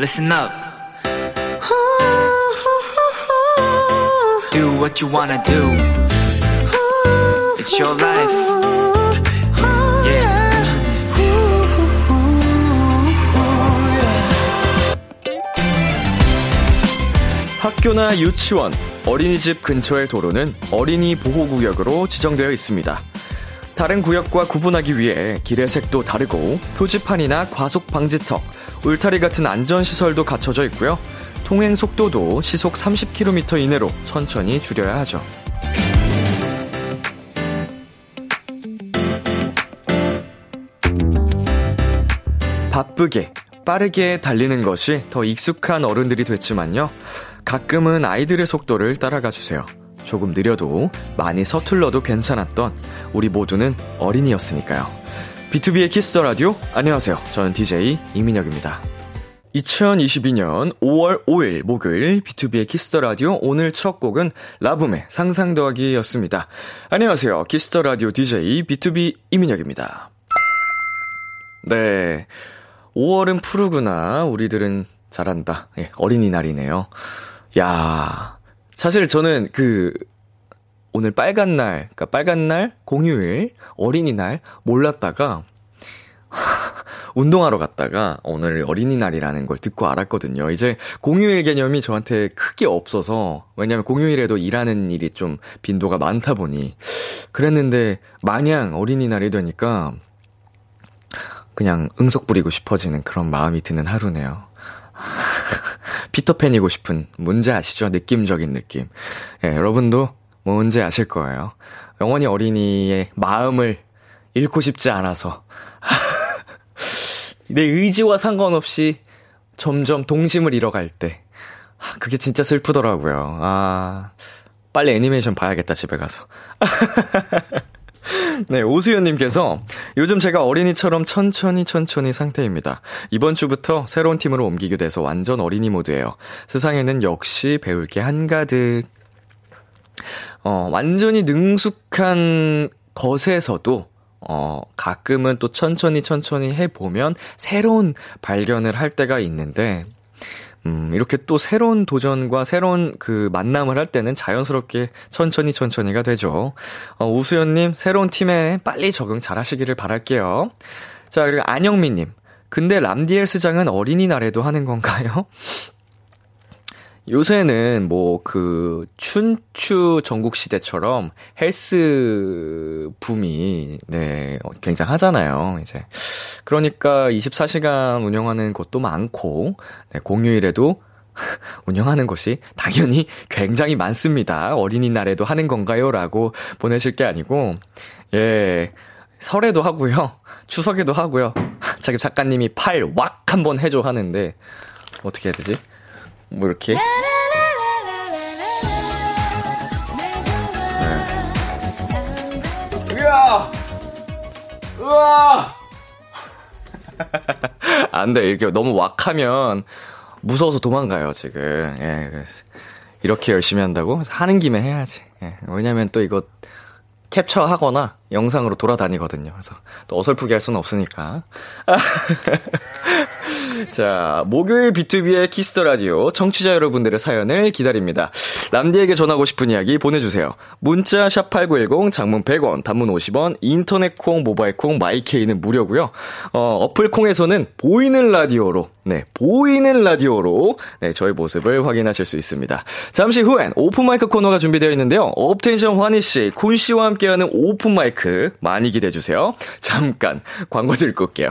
listen up. Do what you wanna do. It's your life. Yeah. 학교나 유치원, 어린이집 근처의 도로는 어린이 보호구역으로 지정되어 있습니다. 다른 구역과 구분하기 위해 길의 색도 다르고 표지판이나 과속 방지턱, 울타리 같은 안전시설도 갖춰져 있고요. 통행 속도도 시속 30km 이내로 천천히 줄여야 하죠. 바쁘게, 빠르게 달리는 것이 더 익숙한 어른들이 됐지만요. 가끔은 아이들의 속도를 따라가 주세요. 조금 느려도 많이 서툴러도 괜찮았던 우리 모두는 어린이였으니까요. 비투비의 키스 더 라디오 안녕하세요. 저는 DJ 이민혁입니다. 2022년 5월 5일 목요일 비투비의 키스 더 라디오 오늘 첫 곡은 라붐의 상상 더하기였습니다. 안녕하세요. 키스 더 라디오 DJ 비투비 이민혁입니다. 네. 5월은 푸르구나. 우리들은 자란다. 예, 어린이날이네요. 야 사실 저는 그, 오늘 빨간 날, 그니까 빨간 날, 공휴일, 어린이날 몰랐다가, 운동하러 갔다가 오늘 어린이날이라는 걸 듣고 알았거든요. 이제 공휴일 개념이 저한테 크게 없어서, 왜냐면 공휴일에도 일하는 일이 좀 빈도가 많다 보니, 그랬는데, 마냥 어린이날이 되니까, 그냥 응석 부리고 싶어지는 그런 마음이 드는 하루네요. 피터팬이고 싶은, 뭔지 아시죠? 느낌적인 느낌. 예, 여러분도 뭔지 아실 거예요. 영원히 어린이의 마음을 잃고 싶지 않아서. 내 의지와 상관없이 점점 동심을 잃어갈 때. 아, 그게 진짜 슬프더라고요. 아, 빨리 애니메이션 봐야겠다, 집에 가서. 네, 오수연님께서 요즘 제가 어린이처럼 천천히 천천히 상태입니다. 이번 주부터 새로운 팀으로 옮기게 돼서 완전 어린이 모드예요. 세상에는 역시 배울 게 한가득. 어, 완전히 능숙한 것에서도 어, 가끔은 또 천천히 천천히 해보면 새로운 발견을 할 때가 있는데, 음, 이렇게 또 새로운 도전과 새로운 그 만남을 할 때는 자연스럽게 천천히 천천히가 되죠. 어, 우수연님, 새로운 팀에 빨리 적응 잘 하시기를 바랄게요. 자, 그리고 안영미님. 근데 람디엘 스장은 어린이날에도 하는 건가요? 요새는 뭐 그 춘추 전국 시대처럼 헬스 붐이 네 굉장하잖아요. 이제 그러니까 24시간 운영하는 곳도 많고 네, 공휴일에도 운영하는 곳이 당연히 굉장히 많습니다. 어린이날에도 하는 건가요?라고 보내실 게 아니고 예 설에도 하고요, 추석에도 하고요. 자기 작가님이 팔 왁 한번 해줘 하는데 어떻게 해야 되지? 뭐 이렇게. 네. 으아! 으아! 안 돼. 이렇게 너무 왁하면 무서워서 도망가요, 지금. 예. 이렇게 열심히 한다고? 하는 김에 해야지. 예. 왜냐면 또 이거 캡처하거나 영상으로 돌아다니거든요. 그래서 또 어설프게 할 수는 없으니까. 자, 목요일 비투비의 키스 더 라디오 청취자 여러분들의 사연을 기다립니다. 람디에게 전하고 싶은 이야기 보내주세요. 문자 샵 8910 장문 100원, 단문 50원, 인터넷 콩, 모바일 콩, 마이케이는 무료고요. 어, 어플 콩에서는 보이는 라디오로, 네, 보이는 라디오로, 네, 저희 모습을 확인하실 수 있습니다. 잠시 후엔 오픈 마이크 코너가 준비되어 있는데요. 업텐션 환희씨, 쿤씨와 함께하는 오픈 마이크 많이 기대해 주세요. 잠깐, 광고 듣고 올게요.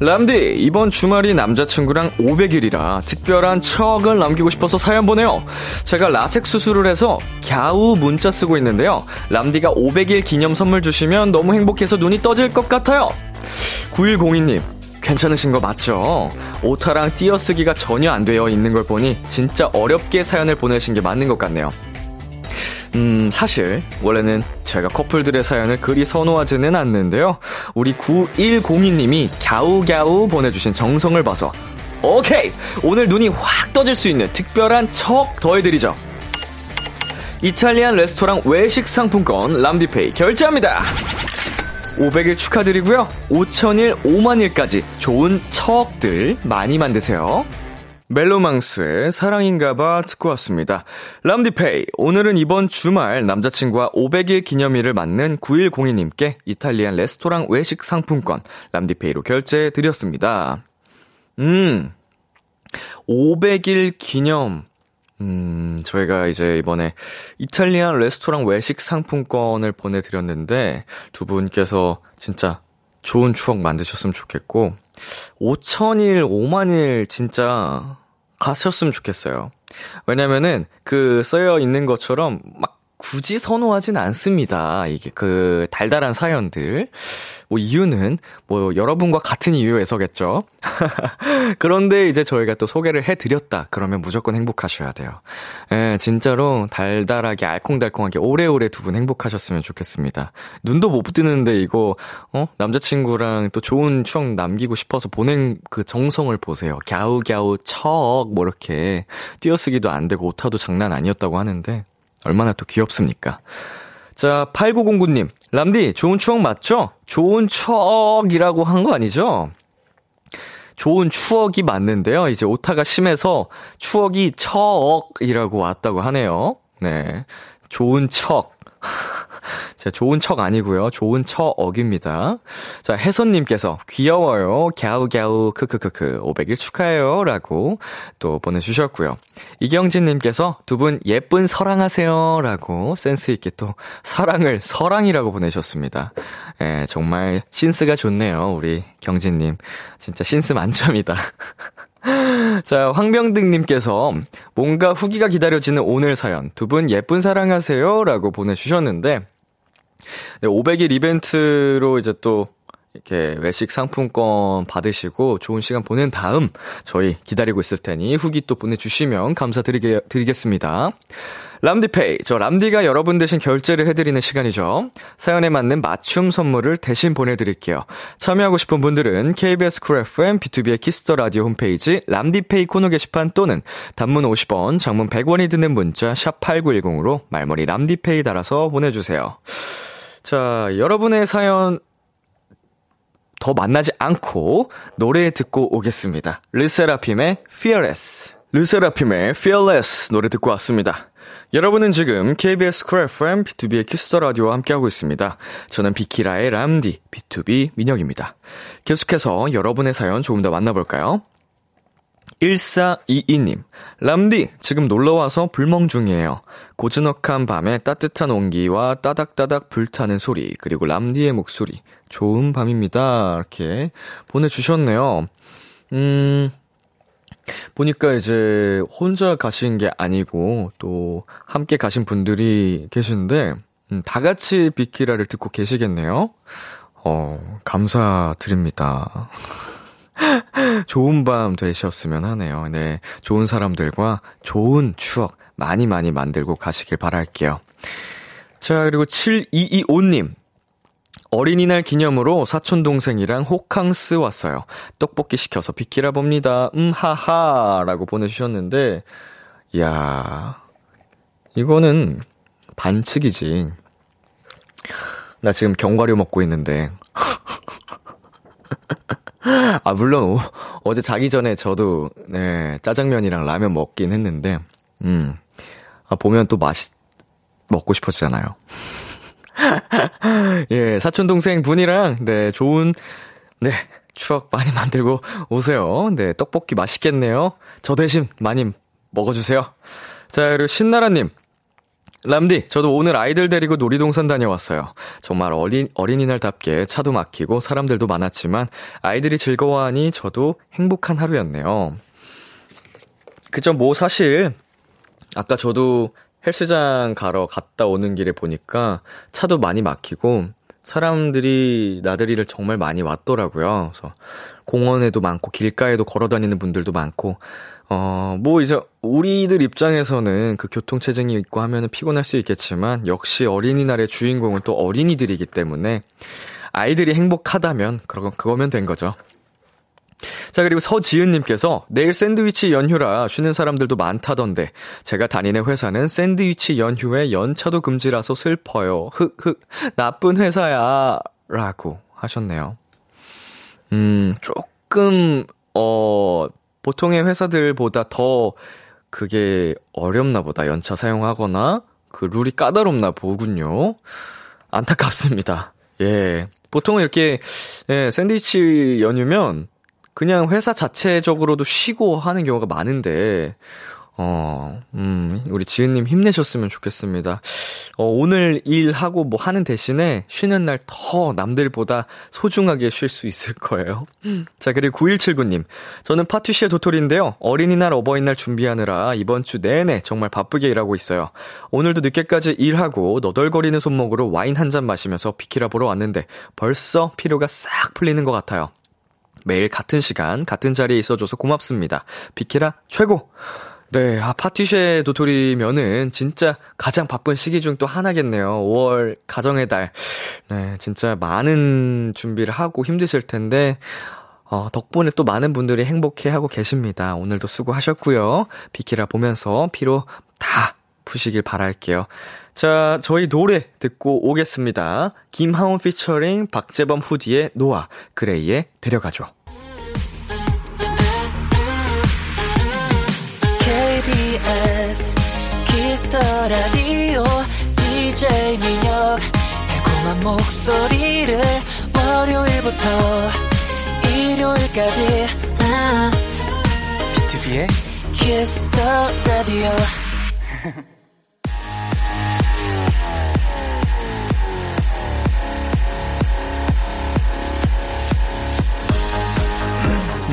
람디, 이번 주말이 남자친구랑 500일이라 특별한 추억을 남기고 싶어서 사연 보내요. 제가 라섹 수술을 해서 갸우 문자 쓰고 있는데요. 람디가 500일 기념 선물 주시면 너무 행복해서 눈이 떠질 것 같아요. 9102님, 괜찮으신 거 맞죠? 오타랑 띄어쓰기가 전혀 안 되어 있는 걸 보니 진짜 어렵게 사연을 보내신 게 맞는 것 같네요. 음, 사실, 원래는 제가 커플들의 사연을 그리 선호하지는 않는데요. 우리 9102님이 갸우갸우 보내주신 정성을 봐서, 오케이! 오늘 눈이 확 떠질 수 있는 특별한 척 더해드리죠. 이탈리안 레스토랑 외식 상품권 람디페이 결제합니다. 500일 축하드리고요. 5000일, 5만일까지 좋은 척들 많이 만드세요. 멜로망스의 사랑인가봐 듣고 왔습니다. 람디페이, 오늘은 이번 주말 남자친구와 500일 기념일을 맞는 9102님께 이탈리안 레스토랑 외식 상품권 람디페이로 결제해 드렸습니다. 음, 500일 기념. 음, 저희가 이제 이번에 이탈리안 레스토랑 외식 상품권을 보내드렸는데 두 분께서 진짜 좋은 추억 만드셨으면 좋겠고, 5천일, 5만일 진짜 가셨으면 좋겠어요. 왜냐면은 그 써여 있는 것처럼 막 굳이 선호하진 않습니다. 이게 그 달달한 사연들. 뭐 이유는 뭐 여러분과 같은 이유에서겠죠. 그런데 이제 저희가 또 소개를 해드렸다. 그러면 무조건 행복하셔야 돼요. 예, 진짜로 달달하게 알콩달콩하게 오래오래 두 분 행복하셨으면 좋겠습니다. 눈도 못 뜨는데 이거 어 남자친구랑 또 좋은 추억 남기고 싶어서 보낸 그 정성을 보세요. 갸우갸우 척 뭐 이렇게 띄어쓰기도 안 되고 오타도 장난 아니었다고 하는데 얼마나 또 귀엽습니까? 자, 8909님. 람디, 좋은 추억 맞죠? 좋은 추억이라고 한 거 아니죠? 좋은 추억이 맞는데요. 이제 오타가 심해서 추억이 척이라고 왔다고 하네요. 네. 좋은 척. 자, 좋은 척 아니고요. 좋은 척억입니다. 자, 혜선님께서 귀여워요. 갸우갸우 크크크크 500일 축하해요. 라고 또 보내주셨고요. 이경진님께서 두 분 예쁜 사랑하세요. 라고 센스있게 또 사랑을 서랑이라고 보내셨습니다. 예, 정말 신스가 좋네요. 우리 경진님. 진짜 신스 만점이다. 자, 황병등님께서 뭔가 후기가 기다려지는 오늘 사연. 두 분 예쁜 사랑하세요. 라고 보내주셨는데, 네, 500일 이벤트로 이제 또 이렇게 외식 상품권 받으시고 좋은 시간 보낸 다음 저희 기다리고 있을 테니 후기 또 보내주시면 감사드리겠습니다. 람디페이, 저 람디가 여러분 대신 결제를 해드리는 시간이죠. 사연에 맞는 맞춤 선물을 대신 보내드릴게요. 참여하고 싶은 분들은 KBS 쿨 FM, B2B의 키스터 라디오 홈페이지 람디페이 코너 게시판 또는 단문 50원, 장문 100원이 드는 문자 샵 8910으로 말머리 람디페이 달아서 보내주세요. 자, 여러분의 사연 더 만나지 않고 노래 듣고 오겠습니다. 르세라핌의 Fearless. 르세라핌의 Fearless 노래 듣고 왔습니다. 여러분은 지금 KBS 쿨 FM B2B의 키스터 라디오와 함께하고 있습니다. 저는 비키라의 람디 BTOB 민혁입니다. 계속해서 여러분의 사연 조금 더 만나볼까요? 1422님, 람디, 지금 놀러와서 불멍 중이에요. 고즈넉한 밤에 따뜻한 온기와 따닥따닥 불타는 소리, 그리고 람디의 목소리. 좋은 밤입니다. 이렇게 보내주셨네요. 음, 보니까 이제 혼자 가신 게 아니고 또 함께 가신 분들이 계시는데, 음, 다 같이 비키라를 듣고 계시겠네요. 어, 감사드립니다. 좋은 밤 되셨으면 하네요. 네. 좋은 사람들과 좋은 추억 많이 많이 만들고 가시길 바랄게요. 자, 그리고 7225님. 어린이날 기념으로 사촌 동생이랑 호캉스 왔어요. 떡볶이 시켜서 비키라 봅니다. 음, 하하. 라고 보내주셨는데, 야 이거는 반칙이지. 나 지금 견과류 먹고 있는데. 아, 물론, 어, 제 자기 전에 저도, 네, 짜장면이랑 라면 먹긴 했는데, 음, 아, 보면 또 맛이, 먹고 싶어지잖아요. 예, 사촌 동생 분이랑, 네, 좋은, 네, 추억 많이 만들고 오세요. 네, 떡볶이 맛있겠네요. 저 대신 많이 먹어 주세요. 자, 그리고 신나라 님. 람디, 저도 오늘 아이들 데리고 놀이동산 다녀왔어요. 정말 어린, 어린이날답게 차도 막히고 사람들도 많았지만 아이들이 즐거워하니 저도 행복한 하루였네요. 그죠, 뭐 사실, 아까 저도 헬스장 가러 갔다 오는 길에 보니까 차도 많이 막히고 사람들이 나들이를 정말 많이 왔더라고요. 그래서 공원에도 많고 길가에도 걸어 다니는 분들도 많고 어, 뭐 이제 우리들 입장에서는 그 교통체증이 있고 하면은 피곤할 수 있겠지만 역시 어린이날의 주인공은 또 어린이들이기 때문에 아이들이 행복하다면 그런 그거면 된 거죠. 자, 그리고 서지은님께서 내일 샌드위치 연휴라 쉬는 사람들도 많다던데 제가 다니는 회사는 샌드위치 연휴에 연차도 금지라서 슬퍼요. 흑흑 나쁜 회사야. 라고 하셨네요. 음, 조금, 어, 보통의 회사들보다 더 그게 어렵나 보다. 연차 사용하거나 그 룰이 까다롭나 보군요. 안타깝습니다. 예. 보통은 이렇게, 예, 샌드위치 연휴면 그냥 회사 자체적으로도 쉬고 하는 경우가 많은데, 어, 음, 우리 지은님 힘내셨으면 좋겠습니다. 어, 오늘 일하고 뭐 하는 대신에 쉬는 날 더 남들보다 소중하게 쉴 수 있을 거예요. 자, 그리고 9179님. 저는 파티시의 도토리인데요. 어린이날, 어버이날 준비하느라 이번 주 내내 정말 바쁘게 일하고 있어요. 오늘도 늦게까지 일하고 너덜거리는 손목으로 와인 한 잔 마시면서 비키라 보러 왔는데 벌써 피로가 싹 풀리는 것 같아요. 매일 같은 시간, 같은 자리에 있어줘서 고맙습니다. 비키라 최고! 네, 아, 파티쉐 도토리면은 진짜 가장 바쁜 시기 중 또 하나겠네요. 5월 가정의 달. 네, 진짜 많은 준비를 하고 힘드실 텐데, 어, 덕분에 또 많은 분들이 행복해 하고 계십니다. 오늘도 수고하셨고요. 비키라 보면서 피로 다 푸시길 바랄게요. 자, 저희 노래 듣고 오겠습니다. 김하온 피처링 박재범 후디의 노아, 그레이의 데려가줘. KBS Kiss the Radio DJ 민혁 달콤한 목소리를 월요일부터 일요일까지 아, BTOB의 Kiss the Radio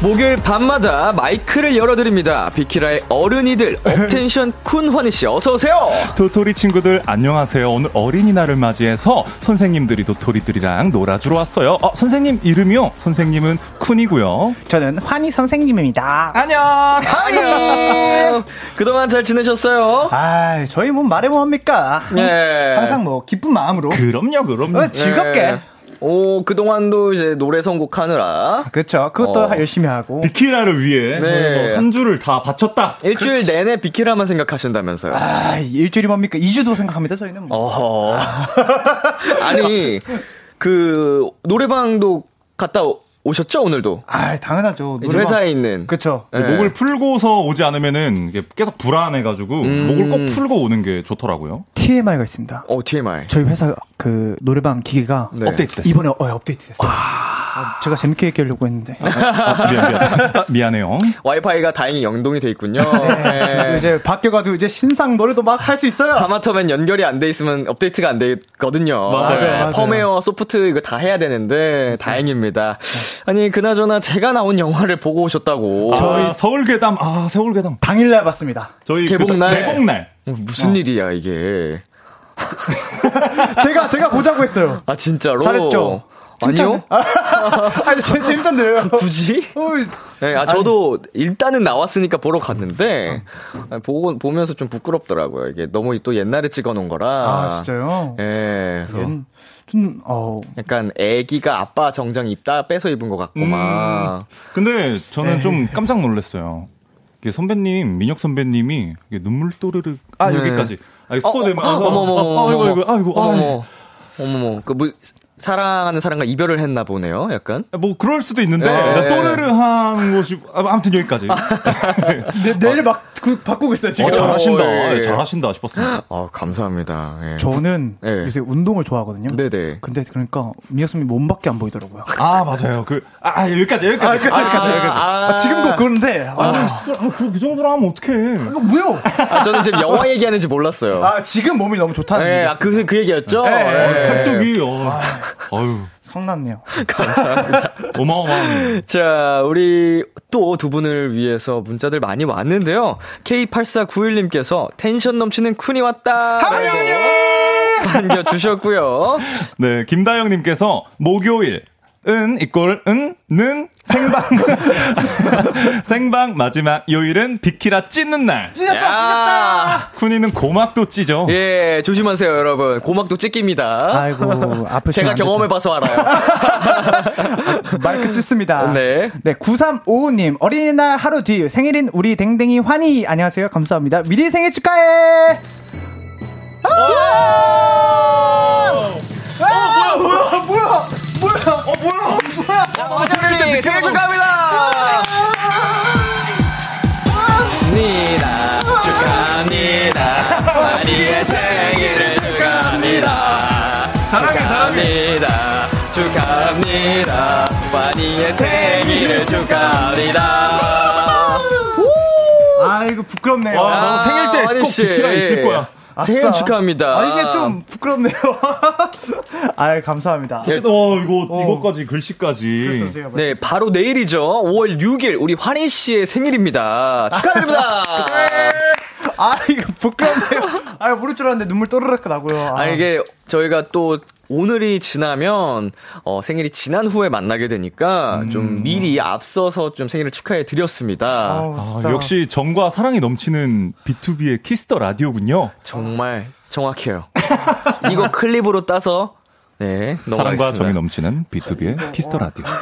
목요일 밤마다 마이크를 열어드립니다. 비키라의 어른이들 업텐션 쿤 환희 씨 어서 오세요. 도토리 친구들 안녕하세요. 오늘 어린이날을 맞이해서 선생님들이 도토리들이랑 놀아주러 왔어요. 어, 선생님 이름이요? 선생님은 쿤이고요. 저는 환희 선생님입니다. 안녕. 안녕. 그동안 잘 지내셨어요? 아, 저희 뭐 말해 뭐 합니까? 네. 항상 뭐 기쁜 마음으로 그럼요, 그럼요. 어, 즐겁게. 네. 오, 그동안도 이제 노래 선곡하느라 그렇죠. 그것도 어. 열심히 하고. 비키라를 위해 네. 뭐한 주를 다 바쳤다. 일주일 내내 비키라만 생각하신다면서요. 아, 일주일이 뭡니까? 2주도 생각합니다, 저희는 뭐. 어허. 아니, 그, 노래방도 갔다 오- 오셨죠, 오늘도? 아, 당연하죠. 이제 회사에 있는. 그쵸. 네. 목을 풀고서 오지 않으면은 계속 불안해가지고 음. 목을 꼭 풀고 오는 게 좋더라고요. TMI가 있습니다. 어, TMI. 저희 회사 그 노래방 기기가 네. 업데이트 됐어요. 이번에 어, 업데이트 됐어요. 아, 제가 재밌게 얘기하려고 했는데. 아, 미안, 미안. 미안해요. 와이파이가 다행히 연동이 돼 있군요. 그리고 네. 이제 바뀌어가지고 이제 신상 노래도 막 할 수 있어요. 하마터면 연결이 안 돼 있으면 업데이트가 안 되거든요. 맞아요, 네, 맞아요. 펌웨어, 소프트 이거 다 해야 되는데 다행입니다. 아니 그나저나 제가 나온 영화를 보고 오셨다고. 아, 서울괴담, 아, 서울괴담. 당일날 봤습니다. 저희 개봉날. 그, 개봉날. 어, 무슨 일이야 이게? 제가, 제가 보자고 했어요. 아 진짜로? 잘했죠? 아니요? 아니, 재, 재밌던데요. 굳이? 어이, 네, 아 저도 일단은 나왔으니까 보러 갔는데 아, 보고 보면서 좀 부끄럽더라고요. 이게 너무 또 옛날에 찍어 놓은 거라. 아, 진짜요? 예, 그래서 음, 좀, 어, 약간 애기가 아빠 정장 입다 빼서 입은 것 같고 음. 막. 근데 저는 네. 좀 깜짝 놀랐어요. 이게 선배님, 민혁 선배님이 눈물 또르르 아 네. 여기까지. 아 스포 되면 어, 어, 어머머머, 아이고 아이고 아이고. 어머머, 어머머, 그 뭐, 사랑하는 사람과 이별을 했나 보네요, 약간. 뭐 그럴 수도 있는데 네. 또르르한 것이 아, 아무튼 여기까지. 내, 내일 막 그, 바꾸고 있어요, 지금. 어, 잘하신다. 예, 예. 잘하신다 싶었습니다. 아, 감사합니다. 예. 저는 네. 요새 운동을 좋아하거든요. 네네. 근데 그러니까 미혁쌤이 몸밖에 안 보이더라고요. 아 맞아요. 그 아, 아, 여기까지 여기까지. 여기까지, 여기까지, 여기까지. 아. 아, 지금도 그런데. 아, 아, 그, 그 정도로 하면 어떡해. 이거 뭐요? 아, 저는 지금 영화 얘기하는지 몰랐어요. 아, 지금 몸이 너무 좋다는 네, 얘기. 아, 그, 그 얘기였죠? 네. 예. 팔뚝이 어. 아유 성났네요. 어마어마한. 자, 우리 또 두 분을 위해서 문자들 많이 왔는데요. K8491님께서 텐션 넘치는 쿤이 왔다. 라고 반겨주셨고요. 네, 김다영님께서 목요일 은 이꼴 은는 생방 생방 마지막 요일은 비키라 찢는 날. 야 쿤이는 고막도 찢어. 예, 조심하세요, 여러분. 고막도 찢깁니다. 아이고, 아프시면 제가 안 되죠. 경험해 봐서 알아요. 마이크 찢습니다. 네. 네, 9355님, 어린이날 하루 뒤 생일인 우리 댕댕이 환희. 안녕하세요. 감사합니다. 미리 생일 축하해! 아! 아! 뭐야, 뭐야, 뭐야, 뭐야, 어, 뭐야, 뭐야. 생일 생일 축하합니다! 니다 축하합니다. 마리의 생일을 축하합니다. 축하합니다. 축하합니다. 마리의 생일을 축하합니다. 아이고, 부끄럽네요. 와, 너 생일 때꼭 씨. 비키라 있을 거야. 생일. 축하합니다. 아, 이게 좀 부끄럽네요. 아이, 감사합니다. 예. 어, 이거 어. 이거까지 글씨까지. 네, 바로 내일이죠. 5월 6일 우리 환희 씨의 생일입니다. 축하드립니다. 아, 이거 부끄럽네요. 아, 모를 줄 알았는데 눈물 또르륵 나고요. 아, 이게 저희가 또 오늘이 지나면 어, 생일이 지난 후에 만나게 되니까 좀 미리 앞서서 좀 생일을 축하해 드렸습니다. 아. 역시 정과 사랑이 넘치는 B2B의 키스터 라디오군요. 정말 정확해요. 이거 클립으로 따서 네 사랑과 정이. 넘치는 B2B의 키스터 라디오.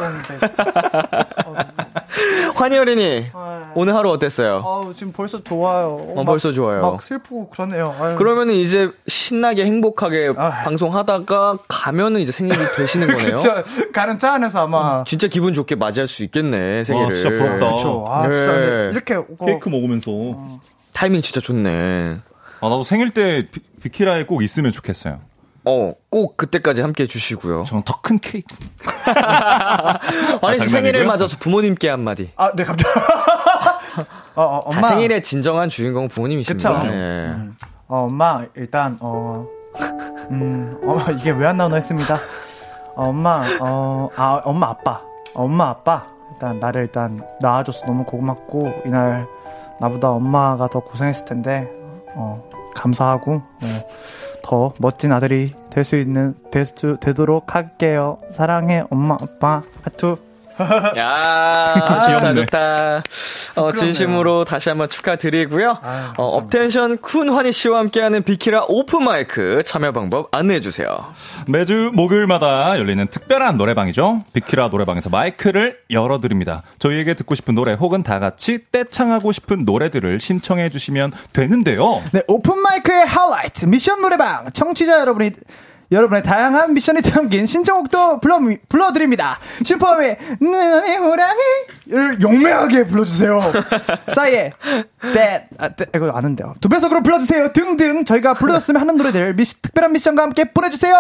환희 어린이 아. 오늘 하루 어땠어요? 아우, 지금 벌써 좋아요. 어, 벌써 좋아요. 막 슬프고 그러네요. 아유. 그러면은 이제 신나게 행복하게 아. 방송하다가 가면은 이제 생일이 되시는 거네요. 그쵸. 가는 차 안에서 아마. 진짜 기분 좋게 맞이할 수 있겠네 생일을. 와, 진짜 부럽다. 그쵸. 아, 네. 진짜. 이렇게. 어, 케이크 먹으면서. 타이밍 진짜 좋네. 아, 나도 생일 때 비, 비키라에 꼭 있으면 좋겠어요. 어, 꼭 그때까지 함께 해주시고요. 저는 더 큰 케이크. 아니, 씨 장난이고요? 생일을 맞아서 부모님께 한마디. 아, 네, 갑자기. 어, 어, 다 엄마. 생일의 진정한 주인공은 부모님이십니다. 그쵸. 예. 어, 엄마, 일단, 어, 음, 엄마, 이게 왜 안 나오나 했습니다. 어, 엄마, 어, 아, 엄마, 아빠. 어, 엄마, 아빠. 일단, 나를 일단 낳아줘서 너무 고맙고, 이날, 나보다 엄마가 더 고생했을 텐데, 어, 감사하고, 어, 더 멋진 아들이 될 수 있는, 될 수, 되도록 할게요. 사랑해, 엄마, 아빠. 하투. 야, 좋다, 좋다. 어, 진심으로 다시 한번 축하드리고요. 아유, 어, 업텐션 쿤 환희 씨와 함께하는 비키라 오픈 마이크 참여 방법 안내해 주세요. 매주 목요일마다 열리는 특별한 노래방이죠. 비키라 노래방에서 마이크를 열어 드립니다. 저희에게 듣고 싶은 노래 혹은 다 같이 떼창하고 싶은 노래들을 신청해 주시면 되는데요. 네, 오픈 마이크의 하이라이트 미션 노래방 청취자 여러분이 여러분의 다양한 미션이 담긴 신청곡도 불러, 불러드립니다. 슈퍼맨, 눈이 호랑이를 용맹하게 불러주세요. 싸이의, 뱃, 아, 떼, 이거 아는데요. 두 배속으로 불러주세요. 등등 저희가 불러줬으면 하는 노래들 미시, 특별한 미션과 함께 보내주세요.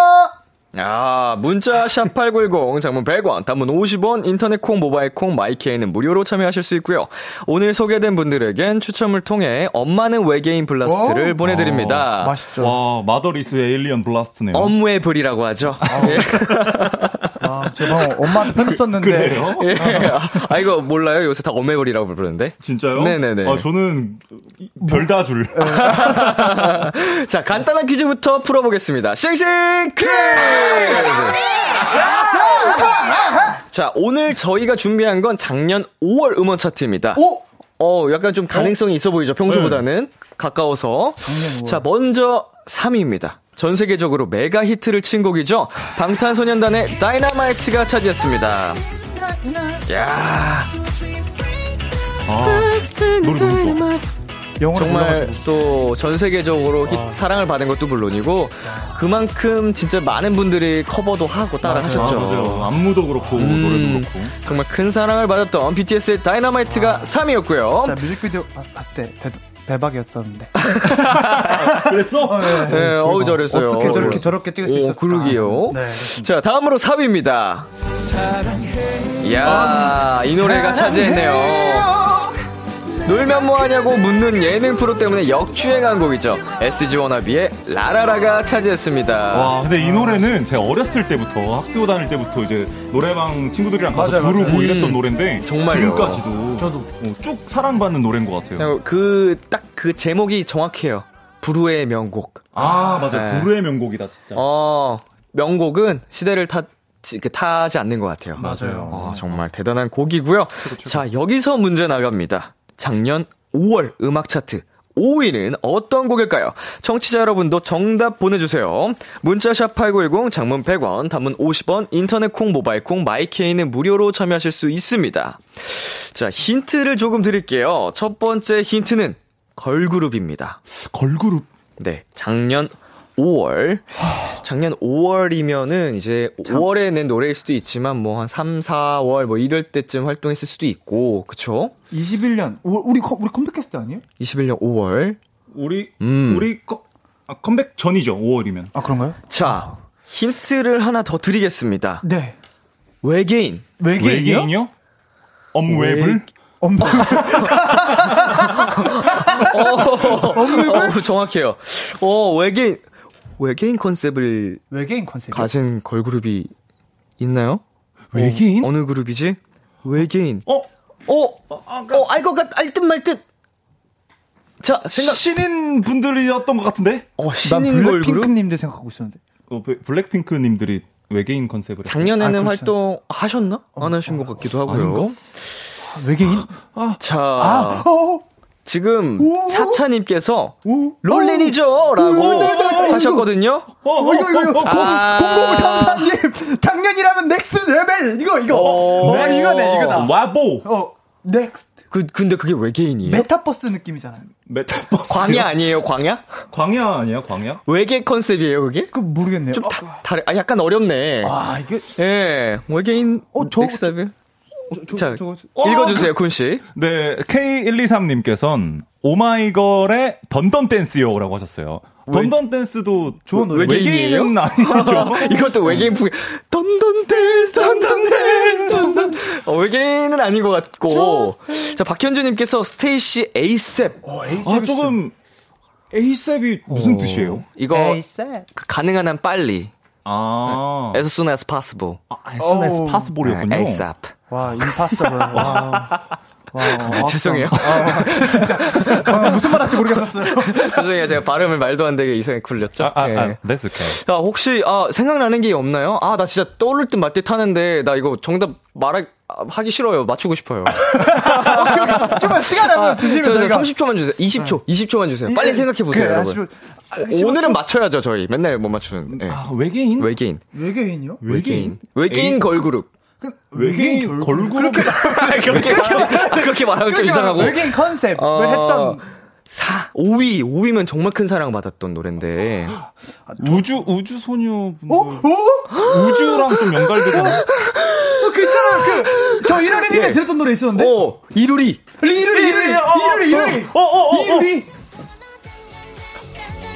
아, 문자 샵8910 장문 100원, 단문 50원, 인터넷 콩, 모바일 콩, 마이케이는 무료로 참여하실 수 있고요. 오늘 소개된 분들에겐 추첨을 통해 엄마는 외계인 블라스트를 오. 보내 드립니다. 맛있죠. 와, Mother is Alien 블라스트네요. 엄외블이라고 하죠. 예. 아, 제가 엄마한테 편지 썼는데. 그래요? 예. 아, 이거 몰라요? 요새 다 블이라고 부르는데. 진짜요? 네네네. 아, 저는 별다줄. 자, 간단한 퀴즈부터 풀어보겠습니다. 싱싱 퀴즈! 자, 오늘 저희가 준비한 건 작년 5월 음원 차트입니다. 오! 어, 약간 좀 가능성이 있어 보이죠, 평소보다는. 가까워서. 자, 먼저 3위입니다. 전 세계적으로 메가 히트를 친 곡이죠. 방탄소년단의 다이너마이트가 차지했습니다. 야 아, 노래 너무 좋아. 정말. 또 전 세계적으로 히- 사랑을 받은 것도 물론이고 그만큼 진짜 많은 분들이 커버도 하고 따라 하셨죠. 맞아요. 안무도 그렇고 음. 노래도 그렇고. 정말 큰 사랑을 받았던 BTS의 다이너마이트가 3위였고요. 진짜 뮤직비디오 봤- 봤을 때 대, 대박이었었는데. 그랬어? 네, 어우 잘했어요. 어떻게 저렇게 저렇게 찍을 수 오, 있었을까? 그러게요. 네. 자, 다음으로 4위입니다. 이야, 이 노래가 차지했네요. 놀면 뭐하냐고 묻는 예능 프로 때문에 역주행한 곡이죠. SG 워너비의 라라라가 차지했습니다. 와, 근데 이 노래는 제가 어렸을 때부터 학교 다닐 때부터 이제 노래방 친구들이랑 가서 맞아요, 부르고 맞아요. 이랬던 음, 노래인데 정말요. 지금까지도 저도. 어, 쭉 사랑받는 노래인 것 같아요. 그, 딱그 제목이 정확해요. 부르의 명곡. 아, 맞아. 네. 부르의 명곡이다, 진짜. 어, 명곡은 시대를 타, 지- 그 타지 않는 것 같아요. 맞아요. 어, 정말 대단한 곡이고요. 자, 여기서 문제 나갑니다. 작년 5월 음악 차트 5위는 어떤 곡일까요? 청취자 여러분도 정답 보내주세요. 문자샵 8910, 장문 100원, 단문 50원, 인터넷 콩, 모바일 콩, 마이케이는 무료로 참여하실 수 있습니다. 자, 힌트를 조금 드릴게요. 첫 번째 힌트는 걸그룹입니다. 걸그룹. 네, 작년 5월. 작년 5월이면은 이제 5월에 낸 노래일 수도 있지만 뭐 한 3, 4월 뭐 이럴 때쯤 활동했을 수도 있고, 그쵸? 21년 우- 우리 컴- 우리 컴백했을 때 아니에요? 21년 5월. 우리, 음. 우리 거, 아, 컴백 전이죠, 5월이면. 아 그런가요? 자, 힌트를 하나 더 드리겠습니다. 네. 외계인. 외계인이요? 외계인이요? 엄웨블? 엄 어, 정확해요. 어, 외계인. 외계인 컨셉을 외계인 컨셉. 가진 걸그룹이 있나요? 외계인? 어, 느 그룹이지? 외계인. 어? 어, 어, 알 것 같, 알 듯 말 듯. 자, 생각. 신인 분들이었던 것 같은데? 어, 난 신인 걸그룹? 블랙핑크님들 생각하고 있었는데. 어, 블- 블랙핑크님들이 외계인 컨셉을. 작년에는 아, 그렇죠. 활동 하셨나? 안 하신 것 같기도 하고요. 아, 외계인? 자, 아, 어, 지금 오. 차차님께서 오. Rollin'이죠? 라고 하셨거든요. 어, 이거, 이거, 이거. 아. 0033님. 작년이라면 Next Level. 이거, 이거. 어. 어, 이거네, 이거다. 와보! 어, Next. 그, 근데 그게 외계인이에요? 메타버스 느낌이잖아요. 메타버스. 광야 아니에요, 광야? 광야 아니야, 광야? 외계 컨셉이에요, 그게? 그 모르겠네요. 좀 어, 다, 다르, 아, 약간 어렵네. 아, 이게. 예, 외계인. 어, 저- Next Level? 저, 자, 저거- 읽어주세요, 쿤씨. 네, K123님께서는 오마이걸의 Dun Dun Dance요라고 하셨어요. Dun Dun Dance도 좋은 노래. 외계인이에요? 외계인은 아니죠. 이것도 외계인 풍 Dun Dun Dance Dun Dun Dance Dun Dun 어, 외계인은 아닌 것 같고 자 박현주님께서 스테이시 ASAP 어, ASAP이 아, 조금 ASAP이 무슨 뜻이에요? 이거 ASAP. 그 가능한 한 빨리 아, as soon as possible 아, SNS 어우. possible이었군요. 네, ASAP 와, impossible. 와. 와, 아, 죄송해요 아, 무슨 말 할지 모르겠었어요. 죄송해요 제가 발음을 말도 안 되게 이상하게 굴렸죠 아, 아, 예. 아, that's okay. 자, 혹시, 아, 생각나는 게 없나요? 아, 나 진짜 떠오를 듯말듯 하는데, 나 이거 정답 말하, 아, 하기 싫어요. 맞추고 싶어요. 좀만 시간 한번 주시면 저, 저 저희가. 30초만 주세요. 20초, 20초만 주세요. 빨리 생각해 보세요, 그래, 여러분. 아시면- 오늘은 맞춰야죠, 저희. 맨날 못 맞추는. 예. 아, 외계인? 외계인. 외계인이요? 외계인. 외계인 걸그룹. 외계인 걸그룹? 그렇게, 말, 그렇게 말하면 좀 이상하고. 외계인 컨셉을 어, 했던 4, 5위, 5위면 정말 큰 사랑을 받았던 노래인데. 우주, 우주 소녀분들. 어? 어? 우주랑 좀 연관되잖아. 어, 그 있잖아요. 그, 저 1월에 예. 들었던 노래 있었는데. 오, 이루리. 이루리, 이루리, 이루리, 이루리. 어, 어, 어, 어. 이루리.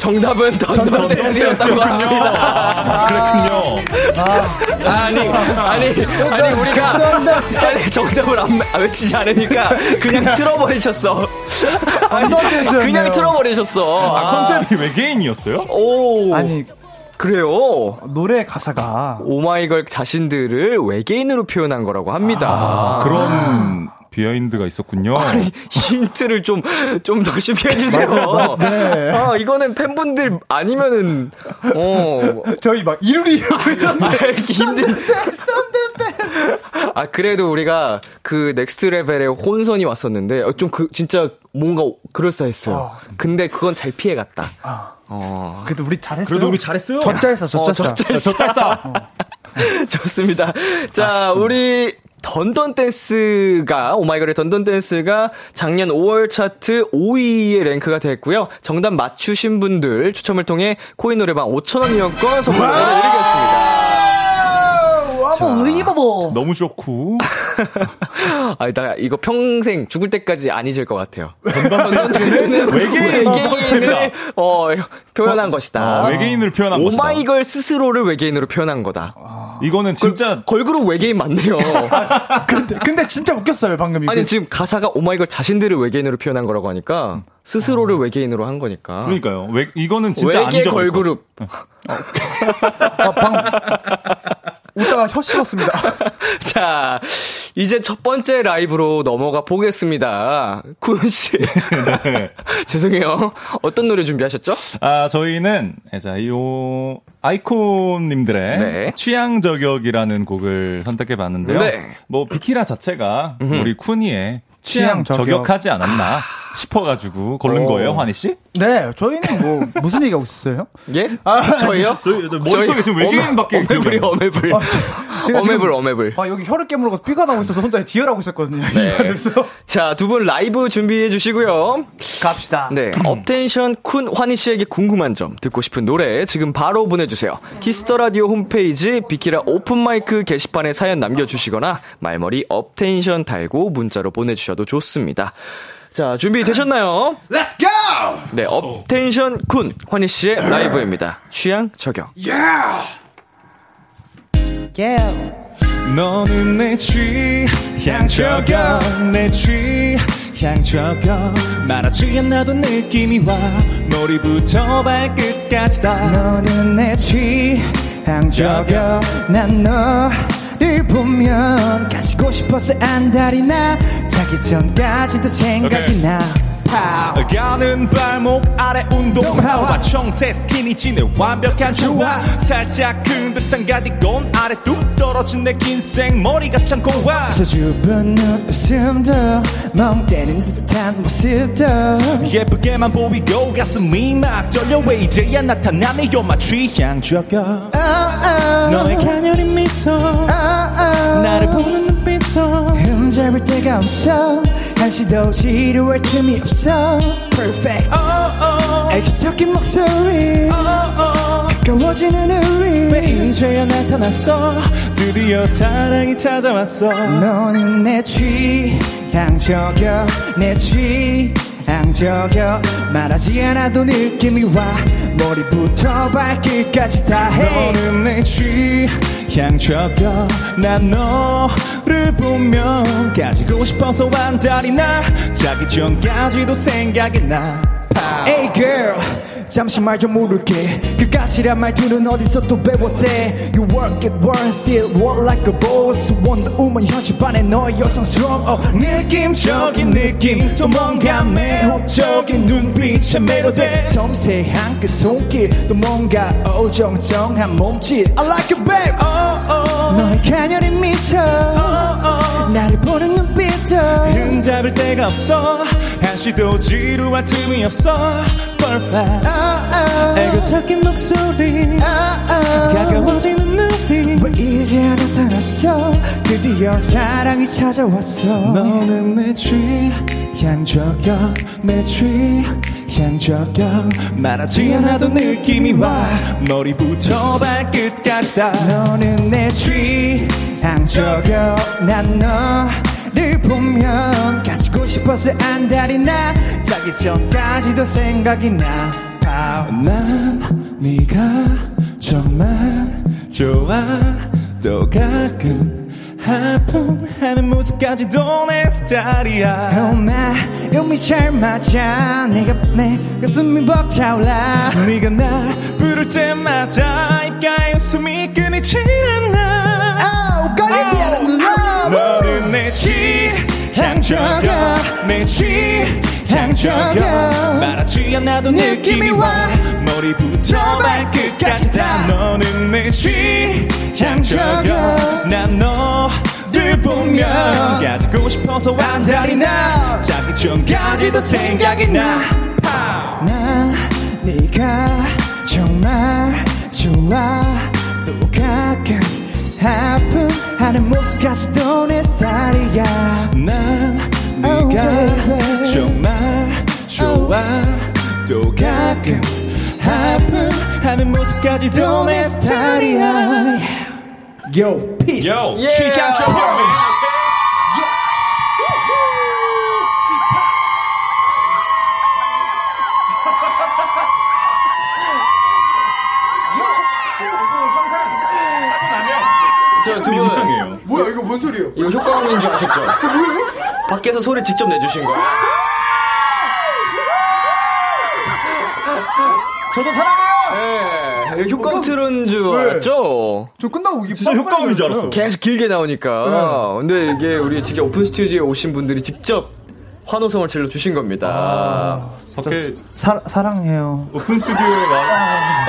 정답은 던던 댄스였다고 합니다. 그렇군요. 아 니, 아니, 아니, 우리가, 아니, 정답을 안, 안 외치지 않으니까, 그냥 틀어버리셨어. 아니, 그냥 틀어버리셨어. 아, 컨셉이 외계인이었어요? 오. 아니, 그래요. 노래 가사가. 오마이걸 자신들을 외계인으로 표현한 거라고 합니다. 아, 그런 비하인드가 있었군요. 아니, 힌트를 좀, 좀 더 쉽게 해주세요. 네. 아, 이거는 팬분들 아니면은, 어, 저희 막 이루리 있었는데. 알기 힘든. 아, 그래도 우리가 그 Next Level에 혼선이 왔었는데, 어, 좀 그, 진짜 뭔가 그럴싸했어요. 어. 근데 그건 잘 피해갔다. 아, 어. 그래도 우리 잘했어요. 그래도 우리 잘했어요. 젖잘싸, 어, 젖잘싸. 젖잘싸. 좋습니다. 자, 우리 던던 댄스가 오마이걸의 던던 댄스가 작년 5월 차트 5위에 랭크가 됐고요. 정답 맞추신 분들 추첨을 통해 코인 노래방 5,000원 이용권 선물로 보내드리겠습니다. 어머리버버 너무 좋고. 아니, 나 이거 평생 죽을 때까지 안 잊을 것 같아요. 던던 댄스는 외계인. 외계인을 어, 표현한 것이다. 아, 외계인을 표현한 것이다. 오마이걸 스스로를 외계인으로 표현한 거다. 이거는 진짜 걸 그룹 외계인 맞네요. 근데, 근데 진짜 웃겼어요, 방금 이거. 아니 지금 가사가 오마이걸 자신들을 외계인으로 표현한 거라고 하니까 스스로를 외계인으로 한 거니까. 그러니까요. 외, 이거는 진짜 외계. 걸그룹. 아, 방, 웃다가 혀 씹었습니다. 자, 이제 첫 번째 라이브로 넘어가 보겠습니다. 군 씨. 네. 죄송해요. 어떤 노래 준비하셨죠? 아, 저희는, 자, 요, 아이콘님들의 네. 취향 저격이라는 곡을 선택해 봤는데요. 네. 뭐, 비키라 자체가 우리 쿠니의 취향 취향 저격. 저격하지 않았나 싶어가지고 고른 오. 거예요, 환희 씨? 네, 저희는 뭐, 무슨 얘기하고 있었어요? 예? 저희요? 저희 머릿속에 지금 외계인밖에 어메블. 제가 어메블 지금- 어메블. 아, 여기 혀를 깨물고 삐가 나고 있어서 혼자 디얼하고 있었거든요. 네. 자, 두 분 라이브 준비해 주시고요. 갑시다. 네, 업텐션 쿤 환희 씨에게 궁금한 점, 듣고 싶은 노래 지금 바로 보내주세요. Kiss the 라디오 홈페이지 비키라 오픈 마이크 게시판에 사연 남겨주시거나 말머리 업텐션 달고 문자로 보내주셔도 좋습니다. 자, 준비 되셨나요? Let's go! 네, 업텐션 쿤 환희 씨의 라이브입니다. 취향 저격. Yeah. 너는 내 취향 저격 내 취향 저격 말하지 않아도 느낌이 와 머리부터 발끝까지 다 너는 내 취향 저격 난 너 를 보면 가지고 싶어서 안달이 나 자기 전까지도 생각이 오케이. 나. 파우. 가는 발목 아래 운동화와 청새 스키니진의 완벽한 조화. 살짝 큰 듯한 가디건 아래 뚝 떨어진 내 긴 생머리가 참 고와 수줍은 웃음도 멍 때린 듯한 모습도. 예쁘게만 보이고 가슴이 막 떨려 왜 이제야 나타나네. My 취향 저격 아, 아, 너의 흠잡을 데가 없어. 한시도 지루할 틈이 없어. Perfect. 애기 섞인 목소리. 가까워지는 우리. 왜 이제야 나타났어? 드디어 사랑이 찾아왔어. 너는 내 취향 저격 내 취향 저격. 말하지 않아도 느낌이 와. 머리부터 발끝까지 다해. 너는 내 취향 저격 난 너를 보면 가지고 싶어서 안달이 나 자기 전까지도 생각이 나. Hey girl 잠시 말 좀 물을게. 그까지란 말투는 어디서 또 배웠대. You work it work still work like a boss. Wonder Woman 현실반의 너의 여성스러움. oh, 느낌적인 느낌. 또 뭔가 매혹적인 눈빛에 매료돼. 섬세한 그 손길. 또 뭔가 어정쩡한 몸짓. I like you babe. 너의 가녀린 미소 나를 보는 눈빛도 흠잡을 데가 없어. 한시도 지루할 틈이 없어. Perfect 애교 섞인 목소리. 가까워지는 눈빛. 왜 이제 나타났어? 드디어 사랑이 찾아왔어. 너는 내 취향 저격 내 취향 저격 말하지 않아도 느낌이 와. 머리부터 발끝까지 다. 너는 내 취향 저격 난너 를 보면 가지고 싶어서 안달이 나 자기 전까지도 생각이 나. 난 네가 정말 좋아. 또 가끔 하품하는 모습까지도 내 스타일이야. Oh my. 음이 잘 맞아 내가 내 가슴이 벅차올라. 네가 날 부를 때마다 입가에 숨이 끊이질 않아 취향 저격 말하지 않아도 느낌이 와. 머리부터 발끝까지 다 너는 내 취향 저격 난 너를 보면 가지고 싶어서 안달이 나. 자기 전까지도 생각이 나. 난 네가 정말 좋아 또 가끔 하품하는 모습까지도 내 스타일이야. 난 네가. 정말 좋아 또 가끔 하품 하는 모습까지도 내 스타일이야 Yo, peace Yo, 취향 저격 저두 분, 유명해요. 뭐야 이거 뭔 소리예요? 이거 효과음인 줄 아셨죠? 밖에서 소리 직접 내주신 거예요. 저도 사랑해요 네, 효과음 틀은 줄 알았죠? 저 끝나고 이게 진짜 효과음인 줄 알았어. 계속 길게 나오니까. 근데 이게 우리 진짜 오픈 스튜디오에 오신 분들이 직접 환호성을 질러 주신 겁니다. 밖에 사, 사랑해요 오픈 스튜디오에 와,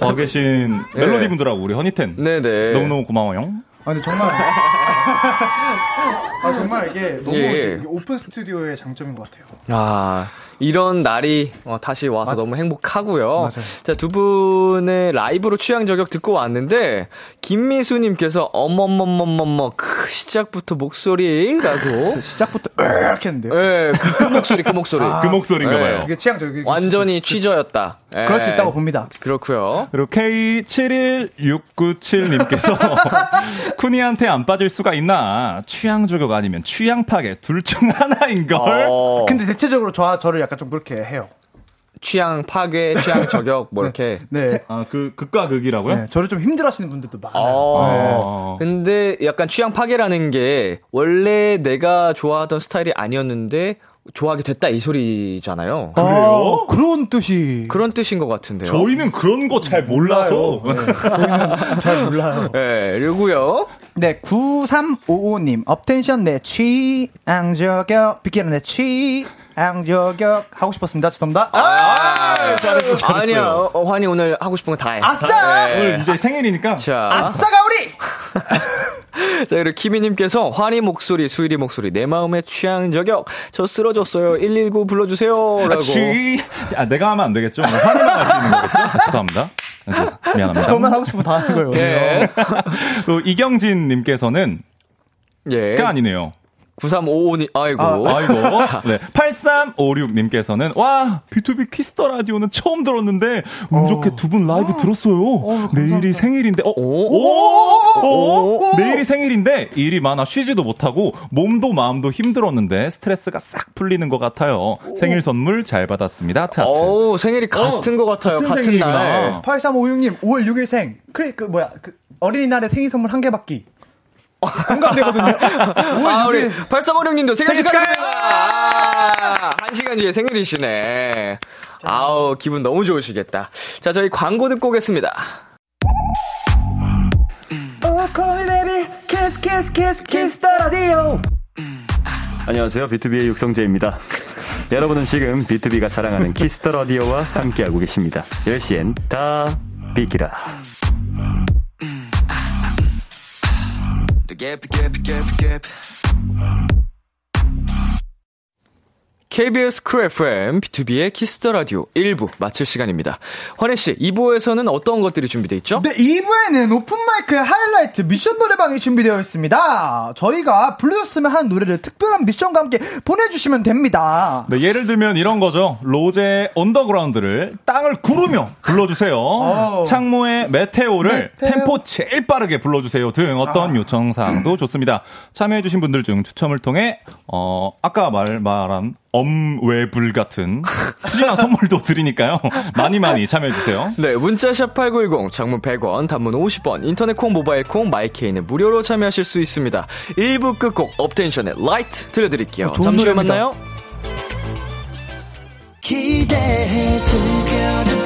와 계신 멜로디 분들하고 우리 허니텐 네네. 너무너무 고마워요. 아 근데 정말 아 정말 이게 너무 예. 이게 오픈 스튜디오의 장점인 것 같아요 아, 이런 날이 어, 다시 와서 맞- 너무 행복하고요. 맞아요. 자, 두 분의 라이브로 취향 저격 듣고 왔는데, 김미수 님께서 어머머머머머, 그 시작부터 목소리라고. 시작부터 이렇게 했는데요 예, 그, 그 목소리, 그 목소리. 그 목소리인가 네. 봐요. 그게 취향 저기 완전히 취저였다. 예. 그럴 수 있다고 봅니다 그렇고요. 그리고 K71697 님께서 쿠니한테 안 빠질 수가 있나? 취향 저격 아니면 취향 파괴 둘 중 하나인 걸? 어, 근데 대체적으로 저, 저를 약간 좀 그렇게 해요 취향 파괴, 취향 저격, 뭐 이렇게. 네, 아, 그, 극과 극이라고요? 네 저를 좀 힘들어하시는 분들도 많아요 어. 네. 근데 약간 취향 파괴라는 게 원래 내가 좋아하던 스타일이 아니었는데 좋아하게 됐다 이 소리잖아요. 그래요? 그런 뜻이 그런 뜻인 것 같은데요. 저희는 그런 거 잘 몰라서. 잘 몰라요 네, 그리고요. 네, 9355님, 업텐션 내 취향 저격, 비키는 내 취 향 저격 하고 싶었습니다. 죄송합니다. 아, 잘했어, 잘했어요. 아니야, 어, 어, 환희 오늘 하고 싶은 거 다 해. 아싸! 네. 오늘 이제 생일이니까. 자, 아싸가 우리! 자, 그리고 키미님께서 환희 목소리, 수일이 목소리, 내 마음의 취향 저격, 저 쓰러졌어요. 119 불러주세요. 아, 라고. 취. 아, 내가 하면 안 되겠죠? 환희만 할 수 있는 거겠죠? 아, 죄송합니다. 아, 죄송- 미안합니다. 저만 하고 싶으면 다 하는 거예요. 예. 또 이경진님께서는 예. 가 아니네요. 9355님, 아이고. 아 이고. 네. 8356님께서는, 와, 비투비 Kiss the 라디오는 처음 들었는데, 운 좋게 두 분 라이브 들었어요. 내일이 생일인데, 어, 오, 오, 오, 내일이 생일인데, 일이 많아 쉬지도 못하고, 몸도 마음도 힘들었는데, 스트레스가 싹 풀리는 것 같아요. 생일 선물 잘 받았습니다. 하트. 오, 생일이 같은 것 같아요. 같은 같은, 생일이구나. 날. 8356님, 5월 6일 생. 그래, 그, 뭐야, 그, 어린이날에 생일 선물 한 개 받기. 공감되거든요. 아, 우리 8356님도 생일 생일 축하드립니다. 아, 한 시간 뒤에 생일이시네. 아우, 기분 너무 좋으시겠다. 자, 저희 광고 듣고 오겠습니다. 안녕하세요. 비투비의 육성재입니다. 여러분은 지금 비투비가 자랑하는 Kiss the 라디오와 함께하고 계십니다. 10시엔 다 비키라. gap, gap, gap, gap. KBS Cool FM, 비투비의 Kiss the 라디오 1부 마칠 시간입니다. 환희씨, 2부에서는 어떤 것들이 준비되어 있죠? 네, 2부에는 오픈 마이크의 하이라이트 미션 노래방이 준비되어 있습니다. 저희가 불러줬으면 하는 노래를 특별한 미션과 함께 보내주시면 됩니다. 네, 예를 들면 이런 거죠. 로제 On The Ground를 땅을 구르며 불러주세요. 창모의 METEOR를 METEOR. 템포 제일 빠르게 불러주세요 등 어떤 요청사항도 좋습니다. 참여해주신 분들 중 추첨을 통해 어 아까 말 말한 엄외불 같은 푸짐한 선물도 드리니까요. 많이 많이 참여해주세요. 네, 문자샵 8910, 장문 100원, 단문 50원, 인터넷 콩, 모바일 콩, 마이케이는 무료로 참여하실 수 있습니다. 1부 끝곡 업텐션의 라이트 들려드릴게요. 어, 잠시 후에. 만나요. 기대해 즐겨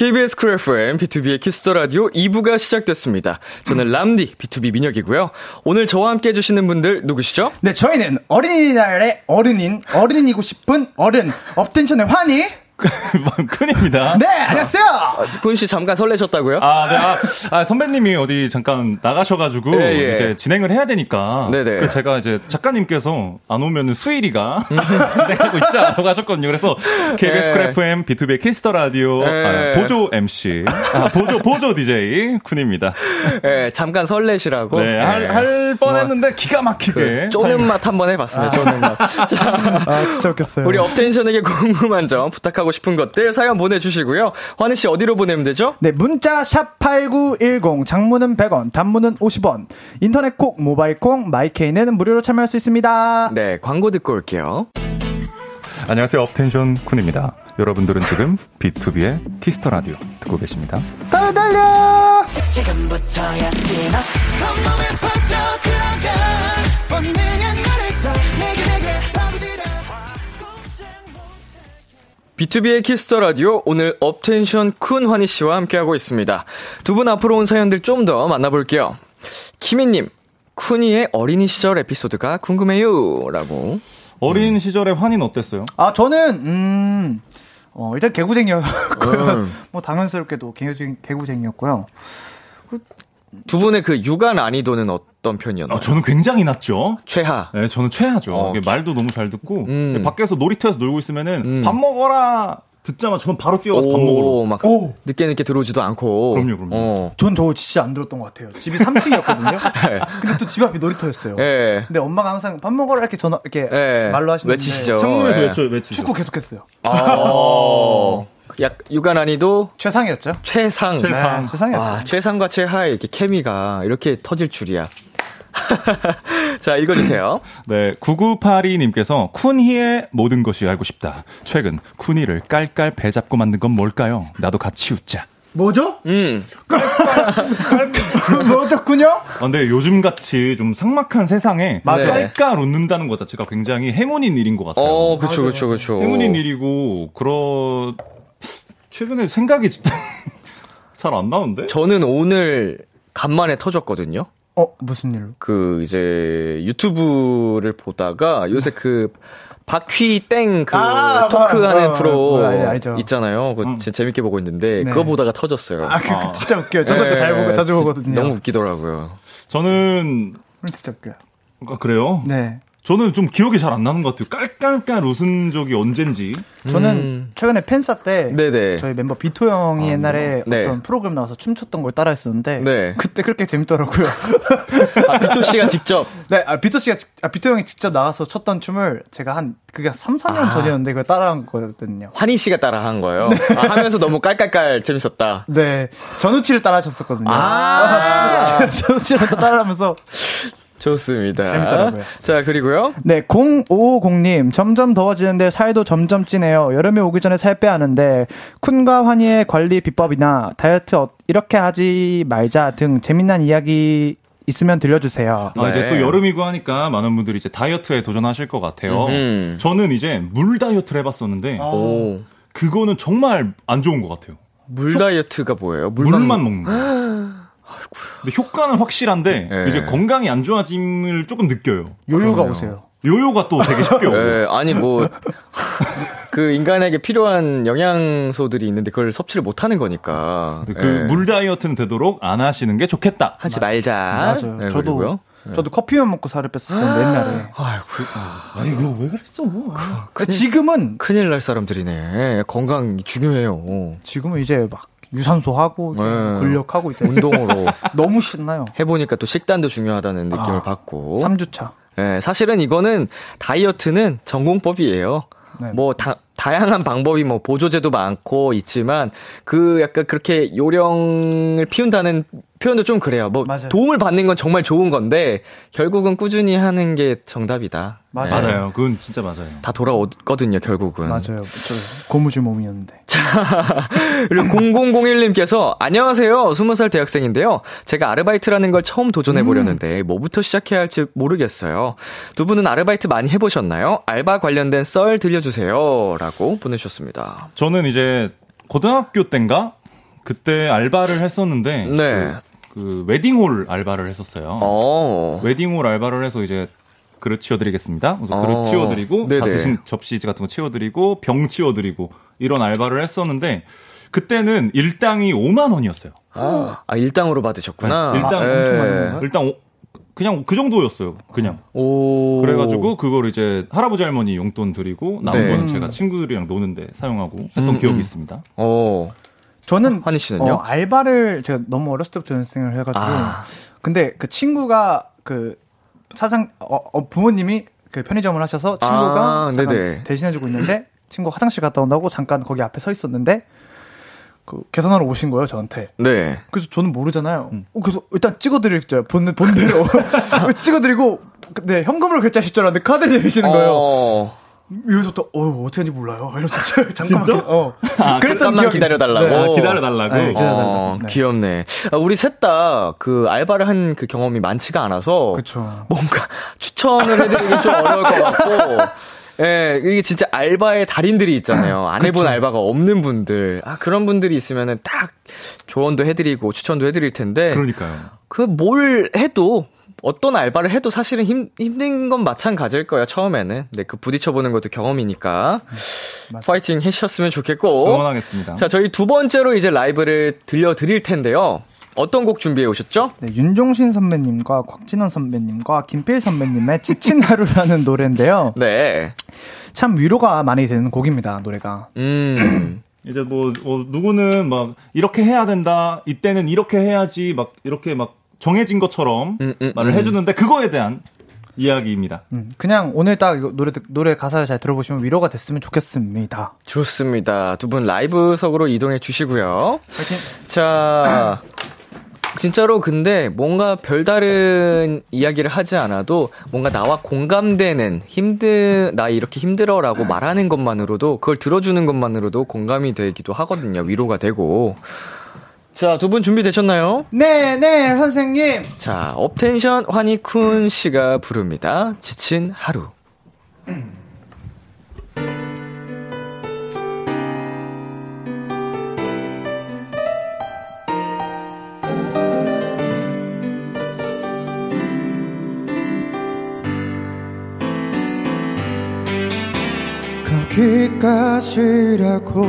KBS Cool FM, 비투비의 Kiss the 라디오 2부가 시작됐습니다. 저는 람디, B2B 민혁이고요. 오늘 저와 함께 해주시는 분들 누구시죠? 네, 저희는 어린이날의 어른인, 어른이고 싶은 어른, 업텐션의 환희. 쿤입니다. 네, 안녕하세요. 쿤씨 잠깐 설레셨다고요? 아, 네. 아, 아, 선배님이 어디 잠깐 나가셔가지고 예, 예. 이제 진행을 해야 되니까. 네네. 그래서 제가 이제 작가님께서 안 오면은 수일이가 진행하고 있자라고 하셨거든요. 그래서 KBS 예. 쿨 FM, B2B 키스터 라디오 예. 아, 보조 MC, 아, 보조 보조 DJ 쿤입니다. 네, 잠깐 설레셨다고. 네, 할, 네. 할 뻔했는데 기가 막히게. 그 쪼는 맛 한번 해봤습니다. 쪼는 맛. 자, 아, 진짜 웃겼어요. 우리 업텐션에게 궁금한 점, 부탁하고 싶은 것들 사연 보내주시고요. 환희 씨 어디로 보내면 되죠? 네, 문자 샵 8910 장문은 100원, 단문은 50원. 인터넷 콩, 모바일 콩, 마이케이는 무료로 참여할 수 있습니다. 네, 광고 듣고 올게요. 안녕하세요, 업텐션 쿤입니다. 여러분들은 지금 비투비의 Kiss the 라디오 듣고 계십니다. 달려 달려. 지금부터야 뛰어 온몸에 퍼져 들어가 본능한 너를 더 내게 비투비의 Kiss the 라디오 오늘 업텐션 쿤 환희 씨와 함께하고 있습니다. 두 분 앞으로 온 사연들 좀 더 만나볼게요. 키미님, 쿤이의 어린이 시절 에피소드가 궁금해요라고. 어린 시절의 환희는 어땠어요? 아, 저는, 음, 어, 일단 개구쟁이였고요. 음. 뭐, 당연스럽게도 개구쟁, 개구쟁이였고요. 두 분의 그 육아 난이도는 어떤 편이었나요? 아, 저는 굉장히 낮죠. 최하. 네, 저는 최하죠. 어, 이게 말도 너무 잘 듣고 음. 밖에서 놀이터에서 놀고 있으면은 음. 밥 먹어라 듣자마자 저는 바로 뛰어가서 밥 먹으러. 오, 막 오! 늦게 늦게 들어오지도 않고. 그럼요, 그럼요. 어. 전 저거 진짜 안 들었던 것 같아요. 집이 3층이었거든요. 근데 또 집 앞이 놀이터였어요. 예. 근데 엄마가 항상 밥 먹으라 이렇게 전화, 이렇게 예. 말로 하시는데. 외치시죠. 창문에서 예. 외쳐 외치죠. 축구 계속했어요. 어. 약 육아 난이도 최상이었죠? 최상. 최상. 네, 최상이었죠. 아, 최상과 최하의 이렇게 케미가 이렇게 터질 줄이야. 자, 읽어주세요. 네, 9982님께서 쿤희의 모든 것이 알고 싶다. 최근 쿤희를 깔깔 배 잡고 만든 건 뭘까요? 나도 같이 웃자. 뭐죠? 음. 뭐였군요? 아, 근데 요즘 같이 좀 삭막한 세상에 맞아요. 깔깔 웃는다는 것 자체가 굉장히 행운인 일인 것 같아요. 어, 그쵸, 그쵸, 그쵸. 행운인 일이고 그러 최근에 생각이 잘 안 나는데. 저는 오늘 간만에 터졌거든요. 어, 무슨 일로? 그, 이제, 유튜브를 보다가 요새 그, 바퀴 땡그 아, 토크하는 뭐, 프로 뭐, 알- 알죠. 있잖아요. 그거 진짜 재밌게 보고 있는데 네. 그거 보다가 터졌어요. 아, 그, 그 진짜 웃겨요. 저도 그거 잘 예. 보고 자주 보거든요. 너무 웃기더라고요. 저는 음, 진짜 웃겨요. 아, 그래요. 네. 저는 좀 기억이 잘 안 나는 것 같아요. 깔깔깔 웃은 적이 언젠지. 저는 음. 최근에 팬사 때 네네. 저희 멤버 비토 형이 옛날에 네. 어떤 프로그램 나와서 춤췄던 걸 따라했었는데 네. 그때 그렇게 재밌더라고요. 아, 비토 씨가 직접. 네, 아, 비토 씨가 직- 아, 비토 형이 직접 나가서 췄던 춤을 제가 한 그게 3, 4년 아. 전이었는데 그걸 따라한 거거든요. 환희 씨가 따라 한 거예요. 아, 하면서 너무 깔깔깔 재밌었다. 네, 전우치를 따라하셨었거든요. 아. 전우치를 또 따라하면서 좋습니다. 재밌더라고요. 자, 그리고요. 네, 0550님, 점점 더워지는데 살도 점점 찌네요. 여름이 오기 전에 살 빼야 하는데, 쿤과 환희의 관리 비법이나 다이어트 어- 이렇게 하지 말자 등 재미난 이야기 있으면 들려주세요. 아, 이제 네. 또 여름이고 하니까 많은 분들이 이제 다이어트에 도전하실 것 같아요. 음흠. 저는 이제 물 다이어트를 해봤었는데 오. 그거는 정말 안 좋은 것 같아요. 물 다이어트가 뭐예요? 물만, 물만 먹는 거. 근데 효과는 확실한데 네. 이제 건강이 안 좋아짐을 조금 느껴요. 요요가 그럼요. 오세요. 요요가 또 되게 쉽게 오고. 예, 아니 뭐 그 인간에게 필요한 영양소들이 있는데 그걸 섭취를 못 하는 거니까. 그 예. 물 다이어트는 되도록 안 하시는 게 좋겠다. 하지 말자. 맞아요. 네, 저도, 그리고요. 저도 커피만 먹고 살을 뺐었는데, 옛날에. 아이고, 아니 이거 왜 그랬어? 근데 지금은, 큰일 날 사람들이네. 건강 중요해요. 지금은 이제 막 유산소 하고, 네. 근력하고 이제 운동으로 너무 신나요. 해보니까 또 식단도 중요하다는 느낌을 아, 받고. 3주차. 예, 사실은 이거는 다이어트는 전공법이에요. 네. 뭐 다, 다양한 방법이 뭐 보조제도 많고 있지만 그 약간 그렇게 요령을 피운다는 표현도 좀 그래요. 뭐 맞아요. 도움을 받는 건 정말 좋은 건데 결국은 꾸준히 하는 게 정답이다. 맞아요. 맞아요. 그건 진짜 맞아요. 다 돌아오거든요, 결국은. 맞아요. 저 고무줄 몸이었는데. 그리고 0001님께서 안녕하세요. 20살 대학생인데요. 제가 아르바이트라는 걸 처음 도전해 보려는데 뭐부터 시작해야 할지 모르겠어요. 두 분은 아르바이트 많이 해 보셨나요? 알바 관련된 썰 들려 주세요라고 보내 주셨습니다. 저는 이제 고등학교 때인가 그때 알바를 했었는데 네. 그 웨딩홀 알바를 했었어요. 어. 웨딩홀 알바를 해서 이제 그릇 치워드리겠습니다. 그래서 어. 그릇 치워드리고 다. 드신 접시 같은 거 치워드리고 병 치워드리고 이런 알바를 했었는데 그때는 일당이 5만 원이었어요. 아, 일당으로 받으셨구나. 네, 일당 예. 엄청 많은? 일단 오- 그냥 그 정도였어요. 그냥. 오. 그래가지고 그걸 이제 할아버지 할머니 용돈 드리고 남은 네. 거는 제가 친구들이랑 노는데 사용하고 했던 음, 기억이 음. 있습니다. 어. 저는 환희 씨는요? 어, 알바를 제가 너무 어렸을 때부터 연습생을 해가지고 아. 근데 그 친구가 그 사장 어, 어, 부모님이 그 편의점을 하셔서 친구가 아. 대신해주고 있는데 친구 화장실 갔다 온다고 잠깐 거기 앞에 서 있었는데 그 계산하러 오신 거예요 저한테. 네. 그래서 저는 모르잖아요. 어, 그래서 일단 찍어드릴게요. 본, 본대로. 찍어드리고, 네, 현금으로 결제하실 줄 알았는데 카드 내미시는 거예요. 어. 이래서 또, 어, 어떻게 하는지 몰라요. 이러면서 잠깐만. 진짜? 어. 잠깐만 기다려달라고. 네. 아, 기다려달라고? 네, 기다려달라고. 어, 네. 귀엽네. 아, 우리 셋 다 그 알바를 한 그 경험이 많지가 않아서 그쵸. 뭔가 추천을 해드리기 좀 어려울 것 같고. 예, 이게 진짜 알바의 달인들이 있잖아요. 안 해본 알바가 없는 분들. 아, 그런 분들이 있으면은 딱 조언도 해드리고 추천도 해드릴 텐데. 그러니까요. 그 뭘 해도 어떤 알바를 해도 사실은 힘, 힘든 건 마찬가지일 거예요, 처음에는. 네, 그 부딪혀보는 것도 경험이니까. 파이팅 해주셨으면 좋겠고. 응원하겠습니다. 자, 저희 두 번째로 이제 라이브를 들려드릴 텐데요. 어떤 곡 준비해 오셨죠? 네, 윤종신 선배님과 곽진원 선배님과 김필 선배님의 지친 하루라는 노래인데요. 네. 참 위로가 많이 되는 곡입니다, 노래가. 음. 이제 뭐, 뭐 누구는 막 이렇게 해야 된다. 이때는 이렇게 해야지 막 이렇게 막 정해진 것처럼 음, 음, 말을 음. 해주는데 그거에 대한 이야기입니다. 음, 그냥 오늘 딱 이거 노래, 듣- 노래 가사를 잘 들어보시면 위로가 됐으면 좋겠습니다. 좋습니다. 두 분 라이브석으로 이동해 주시고요. 자, 진짜로 근데 뭔가 별다른 이야기를 하지 않아도 뭔가 나와 공감되는 힘들, 나 이렇게 힘들어라고 말하는 것만으로도 그걸 들어주는 것만으로도 공감이 되기도 하거든요. 위로가 되고. 자, 두 분 준비되셨나요? 네, 네, 선생님. 자, 업텐션 환희쿤 씨가 부릅니다. 지친 하루. 거기까지라고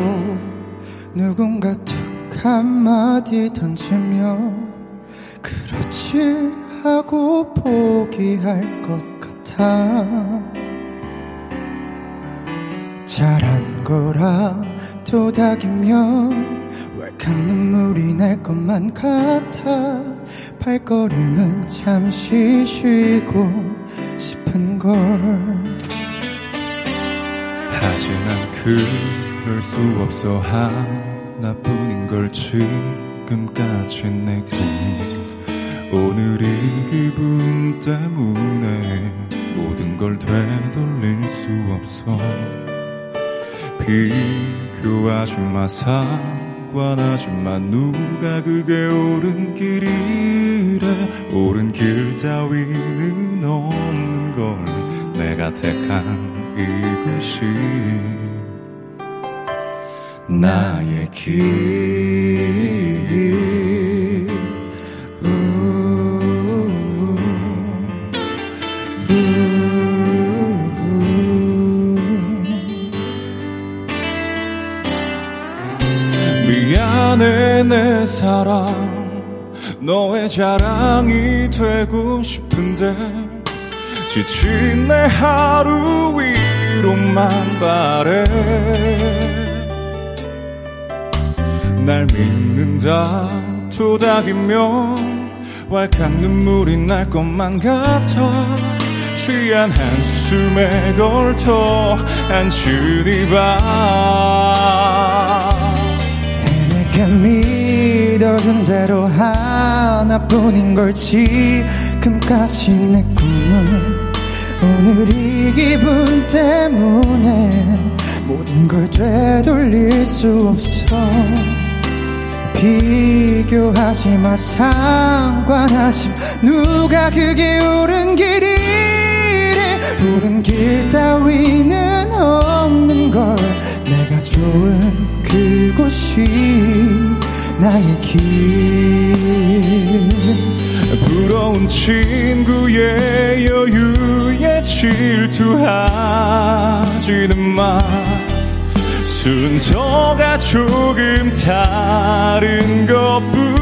누군가 툭 한마디 던지며 그렇지 하고 포기할 것 같아. 잘한 거라 도닥이면 왈칵 눈물이 날 것만 같아. 발걸음은 잠시 쉬고 싶은 걸. 하지만 그럴 수 없어 하나뿐인 걸 지금까지 내 꿈이 오늘 이 기분 때문에 모든 걸 되돌릴 수 없어. 비교하지 마 상관하지 마 누가 그게 옳은 길이래. 옳은 길 따위는 없는 걸 내가 택한 이것이 나의 길. 우, 우, 미안해 내 사랑. 너의 자랑이 되고 싶은데 지친 내 하루 위로만 바래 날 믿는다 도닥이면 왈칵 눈물이 날 것만 같아. 취한 한숨에 걸터 앉으니 봐. 내가 믿어준 대로 하나뿐인 걸 지금까지 내 꿈은 오늘 이 기분 때문에 모든 걸 되돌릴 수 없어 비교하지 마. 상관하지 마. 누가 그게 옳은 길이래 옳은 길 따위는 없는 걸. 내가 좋은 그곳이 나의 길. 부러운 친구의 여유에 질투하지는 마 순서가 조금 다른 것뿐.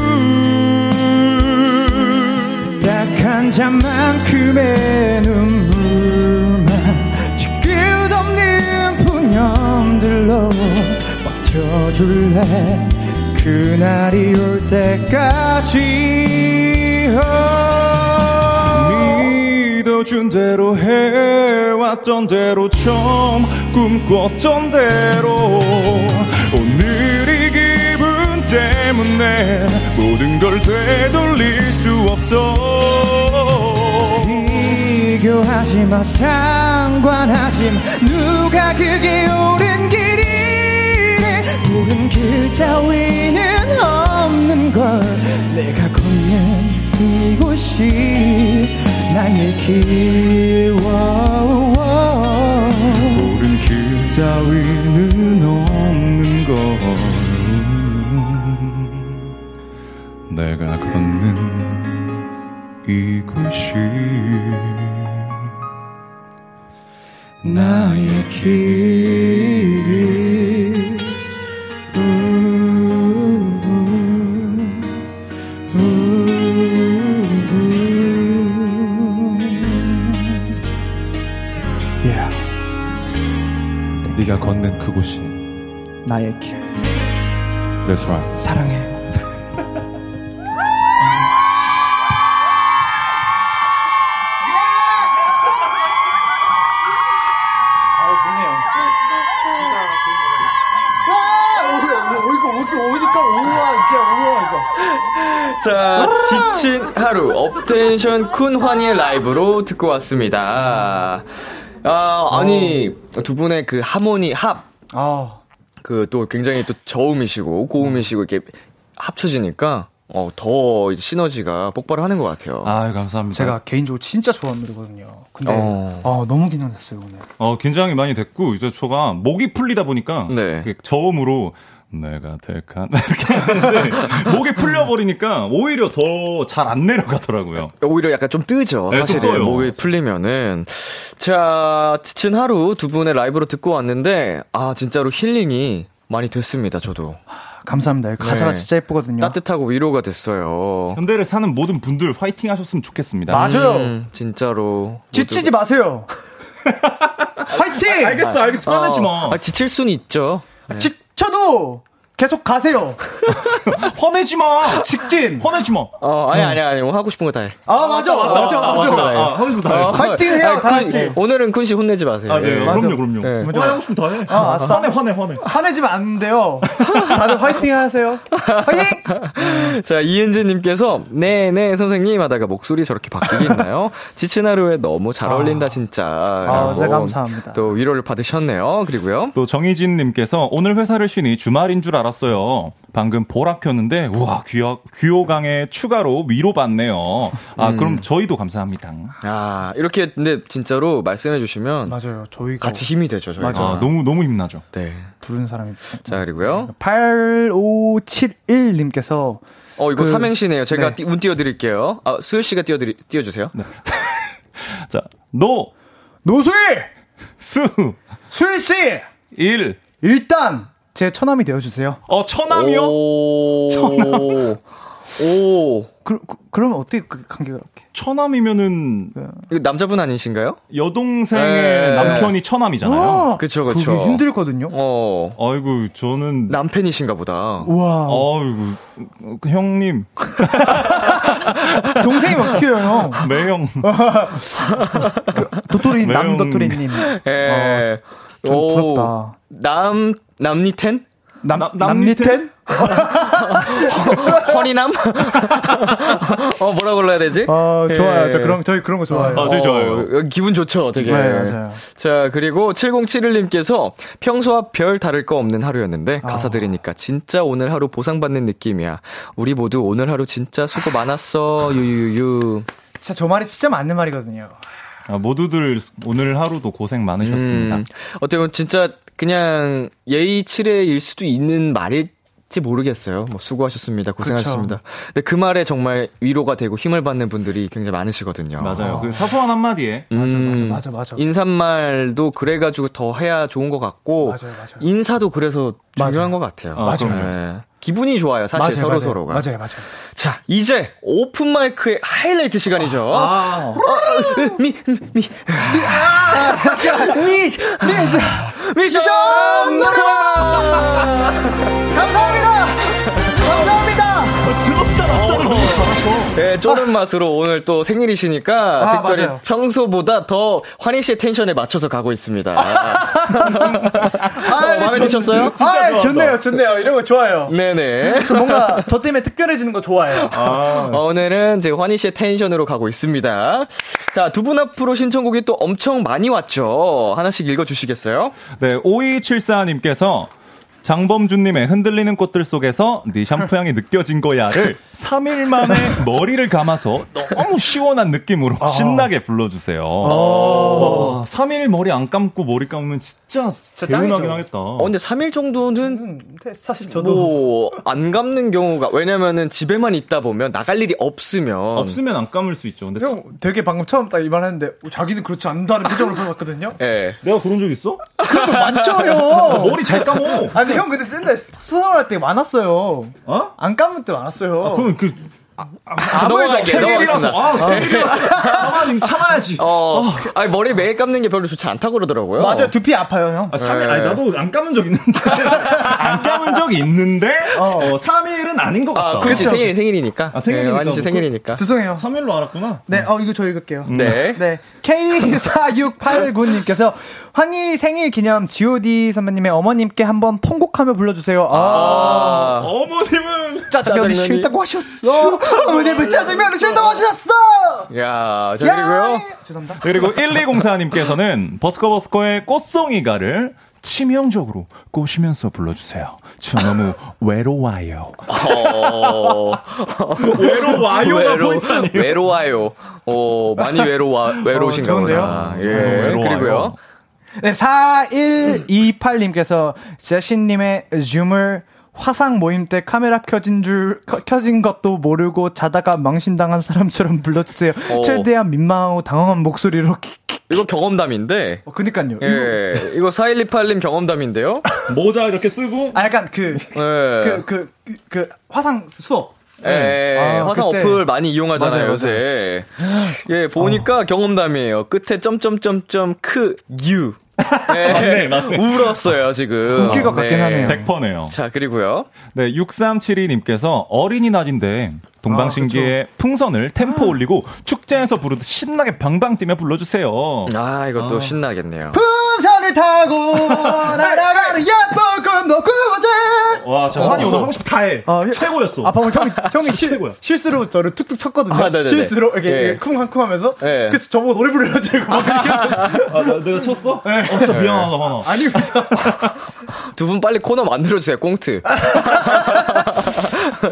딱 한 잔만큼의 눈물만 뒤끝 없는 푸념들로 버텨줄래? 그날이 올 때까지 믿어준 대로 해왔던 대로 처음 꿈꿨던 대로 오늘이 기분 때문에 모든 걸 되돌릴 수 없어. 비교하지 마 상관하지 마. 누가 그게 옳은 길이래? 옳은 길 따위는 없는 걸 내가 걷는 이곳이 나의 길 워워. 옳은 길 따위는 없는 걸 내가 걷는 이곳이 나의 길 나의 길. That's right. 사랑해. 자, 지친 하루, 업텐션 쿤 환희의 라이브로 듣고 왔습니다. 아, 아니, 두 분의 그 하모니, 합, 아, 그 또 굉장히 또 저음이시고 고음이시고 이렇게 합쳐지니까 어, 더 이제 시너지가 폭발을 하는 것 같아요. 아 감사합니다. 제가 개인적으로 진짜 좋아하는 노래거든요. 근데 어. 아, 너무 긴장됐어요 오늘. 어, 긴장이 많이 됐고, 이제 저가 목이 풀리다 보니까, 네. 그 저음으로, 내가 될까? 이렇게 하는데, 목이 풀려버리니까, 오히려 더 잘 안 내려가더라고요. 오히려 약간 좀 뜨죠, 네, 사실은. 좀 떠요. 목이 풀리면은. 자, 지친 하루 두 분의 라이브로 듣고 왔는데, 아, 진짜로 힐링이 많이 됐습니다, 저도. 감사합니다. 가사가 네. 진짜 예쁘거든요. 따뜻하고 위로가 됐어요. 현대를 사는 모든 분들 화이팅 하셨으면 좋겠습니다. 맞아요. 음, 진짜로. 지치지 마세요. 화이팅! 알겠어, 알겠어. 화내지 마. 아, 지칠 수는 있죠. 지 쳐도 계속 가세요. 화내지 마! 직진. 화내지 마! 어, 아니, 아니, 아니, 하고 싶은 거 다 해. 아 맞아, 맞아, 아, 맞아. 맞아. 아, 하고 싶은 다 해. 어, 화이팅 해요, 아니, 다 군- 같이. 오늘은 쿤씨 혼내지 마세요. 아, 네. 예. 그럼요, 그럼요. 네. 화내고 싶으면 다 해. 아, 아싸. 화내, 화내, 화내. 화내지면 안 돼요. 다들 화이팅 하세요. 화이팅! 자, 이은지님께서, 네네, 선생님 하다가 목소리 저렇게 바뀌기 있나요? 지친 하루에 너무 잘 어울린다, 진짜. 라고 네, 감사합니다. 또 위로를 받으셨네요. 그리고요. 또 정희진님께서 오늘 회사를 쉬니 주말인 줄 알았어요. 방금 보라 켰는데 우와 귀호, 귀호강에 추가로 위로받네요. 아 음. 그럼 저희도 감사합니다. 아, 이렇게, 근데 진짜로 말씀해주시면 맞아요. 저희가 같이 힘이 되죠, 저희가. 맞아. 아, 너무 너무 힘나죠. 네. 부른 사람이. 자, 그리고요. 8571님께서 어, 이거 그- 삼행시네요. 제가 네. 띄- 운 띄워드릴게요. 아, 수효 씨가 띄워드리, 띄워주세요. 자, 노, 노수일! 수, 수일 씨! 일, 일단 제 처남이 되어주세요. 어, 처남이요? 오. 오. 그, 그, 그 러면 어떻게 그 관계가 이렇게. 처남이면은 이거 남자분 아니신가요? 여동생의 네. 남편이 처남이잖아요. 와, 그쵸, 그게 그쵸. 힘들거든요. 어. 아이고, 저는 남편이신가 보다. 우와. 아이고, 그 형님, 동생이 어떻게 해요? 매형. 도토리, 매운- 남도토리님. 예. 좀 오. 부럽다. 남, 남니텐? 남, 남- 남리텐? 허리남? 어, 뭐라 불러야 되지? 어, 좋아요. 예. 저 그런, 저희 그런 거 좋아해요. 아, 저희 좋아요. 어, 기분 좋죠, 되게. 네, 맞아요. 자, 그리고 7071님께서 평소와 별 다를 거 없는 하루였는데 아. 가사 들으니까 진짜 오늘 하루 보상받는 느낌이야. 우리 모두 오늘 하루 진짜 수고 많았어. 유유유. 진짜 저 말이 진짜 맞는 말이거든요. 아, 모두들 오늘 하루도 고생 많으셨습니다. 음, 어떻게 보면 진짜 그냥 예의 칠해일 수도 있는 말일 지 모르겠어요. 뭐 수고하셨습니다. 고생하셨습니다. 근데 그 말에 정말 위로가 되고 힘을 받는 분들이 굉장히 많으시거든요. 맞아요. 그 사소한 한마디에 음, 맞아, 맞아. 인사말도 그래가지고 더 해야 좋은 것 같고 맞아요, 맞아요. 인사도 그래서 중요한 맞아요. 것 같아요. 아, 그럼요. 네. 기분이 좋아요, 사실 맞아요, 서로 맞아요. 서로가. 맞아요, 맞아요. 자, 이제 오픈 마이크의 하이라이트 시간이죠. 아, 미, 미, 미, 미, 미, 미션 감사합니다! 감사합니다! 네, 쪼는 맛으로 오늘 또 생일이시니까 아, 특별히 맞아요. 평소보다 더 환희 씨의 텐션에 맞춰서 가고 있습니다. 어, 마음에 드셨어요? 아, 좋네요, 좋네요. 이런 거 좋아요. 네네. 또 뭔가 저 때문에 특별해지는 거 좋아해요. 어, 오늘은 제 환희 씨의 텐션으로 가고 있습니다. 자, 두 분 앞으로 신청곡이 또 엄청 많이 왔죠. 하나씩 읽어주시겠어요? 네, 5274님께서 장범준님의 흔들리는 꽃들 속에서 네 샴푸 향이 느껴진 거야를 3일 만에 머리를 감아서 너무 시원한 느낌으로 신나게 불러주세요. 와, 3일 머리 안 감고 머리 감으면 진짜 개운하긴 짱이죠. 하겠다. 어, 근데 3일 정도는 음, 사실 저도. 뭐, 안 감는 경우가, 왜냐면은 집에만 있다 보면 나갈 일이 없으면. 없으면 안 감을 수 있죠. 근데 형 되게 방금 처음 딱 이 말 했는데 어, 자기는 그렇지 않다는 표정을 보였거든요. 예. 내가 그런 적 있어? 그래도 많죠요. 머리 잘 감어. 아, 근데 형 근데 옛날에 수능할 때 많았어요. 어? 안 감을 때 많았어요. 아, 그러면 그 아, 넘어갈게, 넘어가겠습니다. 아, 생일이라서 가만히 참아야지. 어, 아니, 머리 매일 감는 게 별로 좋지 않다고 그러더라고요. 맞아요. 두피 아파요, 형. 아, 3일, 네. 아니, 나도 안 감은 적 있는데. 안 감은 적 있는데, 어, 3일은 아닌 것 같다. 아, 그렇지, 생일, 생일이니까. 아, 생일이니까 네, 씨뭐 생일이니까. 죄송해요. 3일로 알았구나. 네, 어, 이거 저 읽을게요. 네. 네. K4689님께서 황희 생일 기념 GOD 선배님의 어머님께 한번 통곡하며 불러주세요. 아. 아, 어머님은. 짜장면이 싫다고 하셨어. 어머님은 짜장면이 싫다고 하셨어. 야, 자, 그리고요. 야! 죄송합니다. 그리고 1204님께서는 버스커버스커의 꽃송이가를 치명적으로 꼬시면서 불러주세요. 저 너무 외로워요. 어, 외로워요가 포인트 아니에요? 외로워요. 어, 많이 외로워, 외로우신가 어? 보다. 예, 외로워요. 그리고요. 네, 4128님께서 제신님의 줌을 화상 모임 때 카메라 켜진 줄, 켜- 켜진 것도 모르고 자다가 망신당한 사람처럼 불러주세요. 어. 최대한 민망하고 당황한 목소리로. 이거 경험담인데. 어, 그니까요. 예, 이거 4128님 경험담인데요. 모자 이렇게 쓰고. 아, 약간 그, 예. 그, 그, 그, 그 화상 수업. 예, 아, 화상 그때. 어플 많이 이용하잖아요, 맞아요, 요새. 예, 보니까 경험담이에요. 끝에 점점점점 크, 유. 예, 맞네, 맞네. 울었어요, 지금. 웃길 것 같긴 하네요. 100%네요. 자, 그리고요. 네, 6372님께서 어린이날인데 동방신기의 풍선을 템포 올리고 축제에서 부르듯 신나게 방방 뛰며 불러주세요. 아, 이것도 신나겠네요. 풍선 을 타고 날아가는 예쁜 꿈도 꾸어져. 와, 저 한이 오늘 하고 싶다 해. 어, 최고였어. 아, 방금 형이, 형이 실, 최고야. 실수로 저를 툭툭 쳤거든요. 아, 네네네. 실수로 이렇게 예. 쿵쿵쿵 하면서. 예. 그래서 저보고 노래 부르려고 막 이렇게. 아, 나, 내가 쳤어? 어, 진짜 미안하다, 하나. 아닙니다. 두 분 빨리 코너 만들어주세요, 꽁트.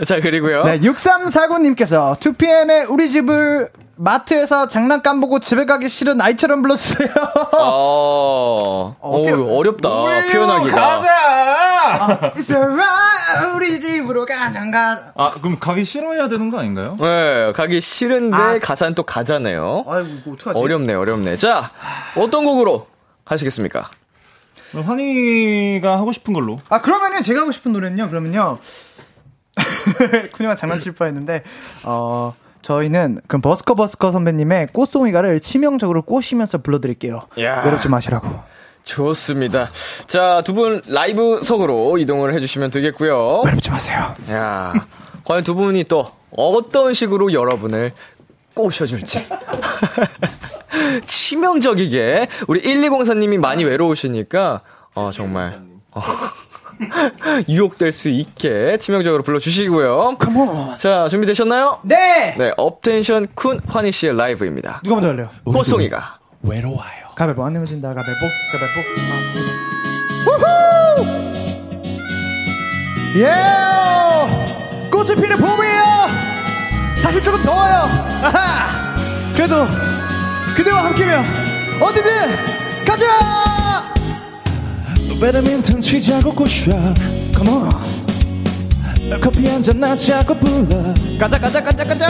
자, 그리고요. 네, 6349님께서 2PM의 우리 집을 마트에서 장난감 보고 집에 가기 싫은 아이처럼 불러주세요. 어, 어떻게- 어, 어렵다, 우리 표현하기가. 가자! It's alright, 우리 집으로 가장 가. 아, 그럼 가기 싫어야 되는 거 아닌가요? 네, 가기 싫은데 아. 가사는 또 가잖아요. 아이고, 이거 어떡하지? 어렵네, 어렵네. 자, 어떤 곡으로 하시겠습니까? 그럼 환희가 하고 싶은 걸로. 아, 그러면은 제가 하고 싶은 노래는요, 그러면요. 그냥 장난칠 뻔 했는데, 어, 저희는 그럼 버스커 버스커 선배님의 꽃송이가를 치명적으로 꼬시면서 불러드릴게요. 야. 외롭지 마시라고. 좋습니다. 자, 두 분 라이브석으로 이동을 해주시면 되겠고요. 외롭지 마세요. 야, 과연 두 분이 또 어떤 식으로 여러분을 꼬셔줄지. 치명적이게 우리 1204님이 많이 외로우시니까 어 정말 어, 유혹될 수 있게 치명적으로 불러주시고요. Come on. 자, 준비되셨나요? 네! 네, 업텐션 쿤 환희 씨의 라이브입니다. 누가 먼저 할래요? 꽃송이가. 가베보 안 내면 진다 가베보 가베보 아. 예 꽃이 피는 봄이에요 다시 조금 더워요 아하 그래도 그대와 함께면 어디든 가자 배드민턴 치자고 꼬셔 컴온 커피 한잔 나자고 불러. 가자 가자 가자 가자.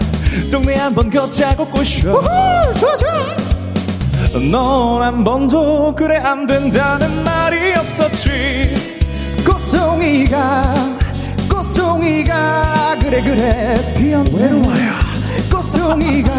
동네 한번 걷자고 꼬셔 좋아 좋아. 넌한 번도 그래 안 된다는 말이 없었지. 꽃송이가 꽃송이가 그래 그래. 피었네 외로워요. 꽃송이가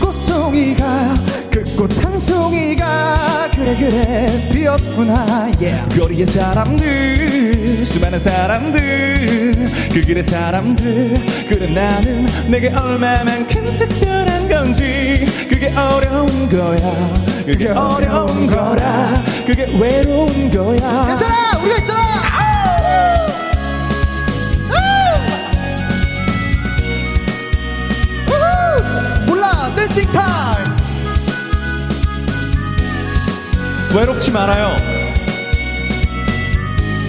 꽃송이가 그꽃 한 송이가 그래 그래 피었구나. Yeah. 거리의 사람들 수많은 사람들 그 길의 사람들 그래 나는 내게 얼마만큼 특별한 건지. 그게 어려운 거야. 그게 어려운 거라. 그게 외로운 거야. 괜찮아! 우리가 있잖아! 댄싱 타 외롭지 말아요.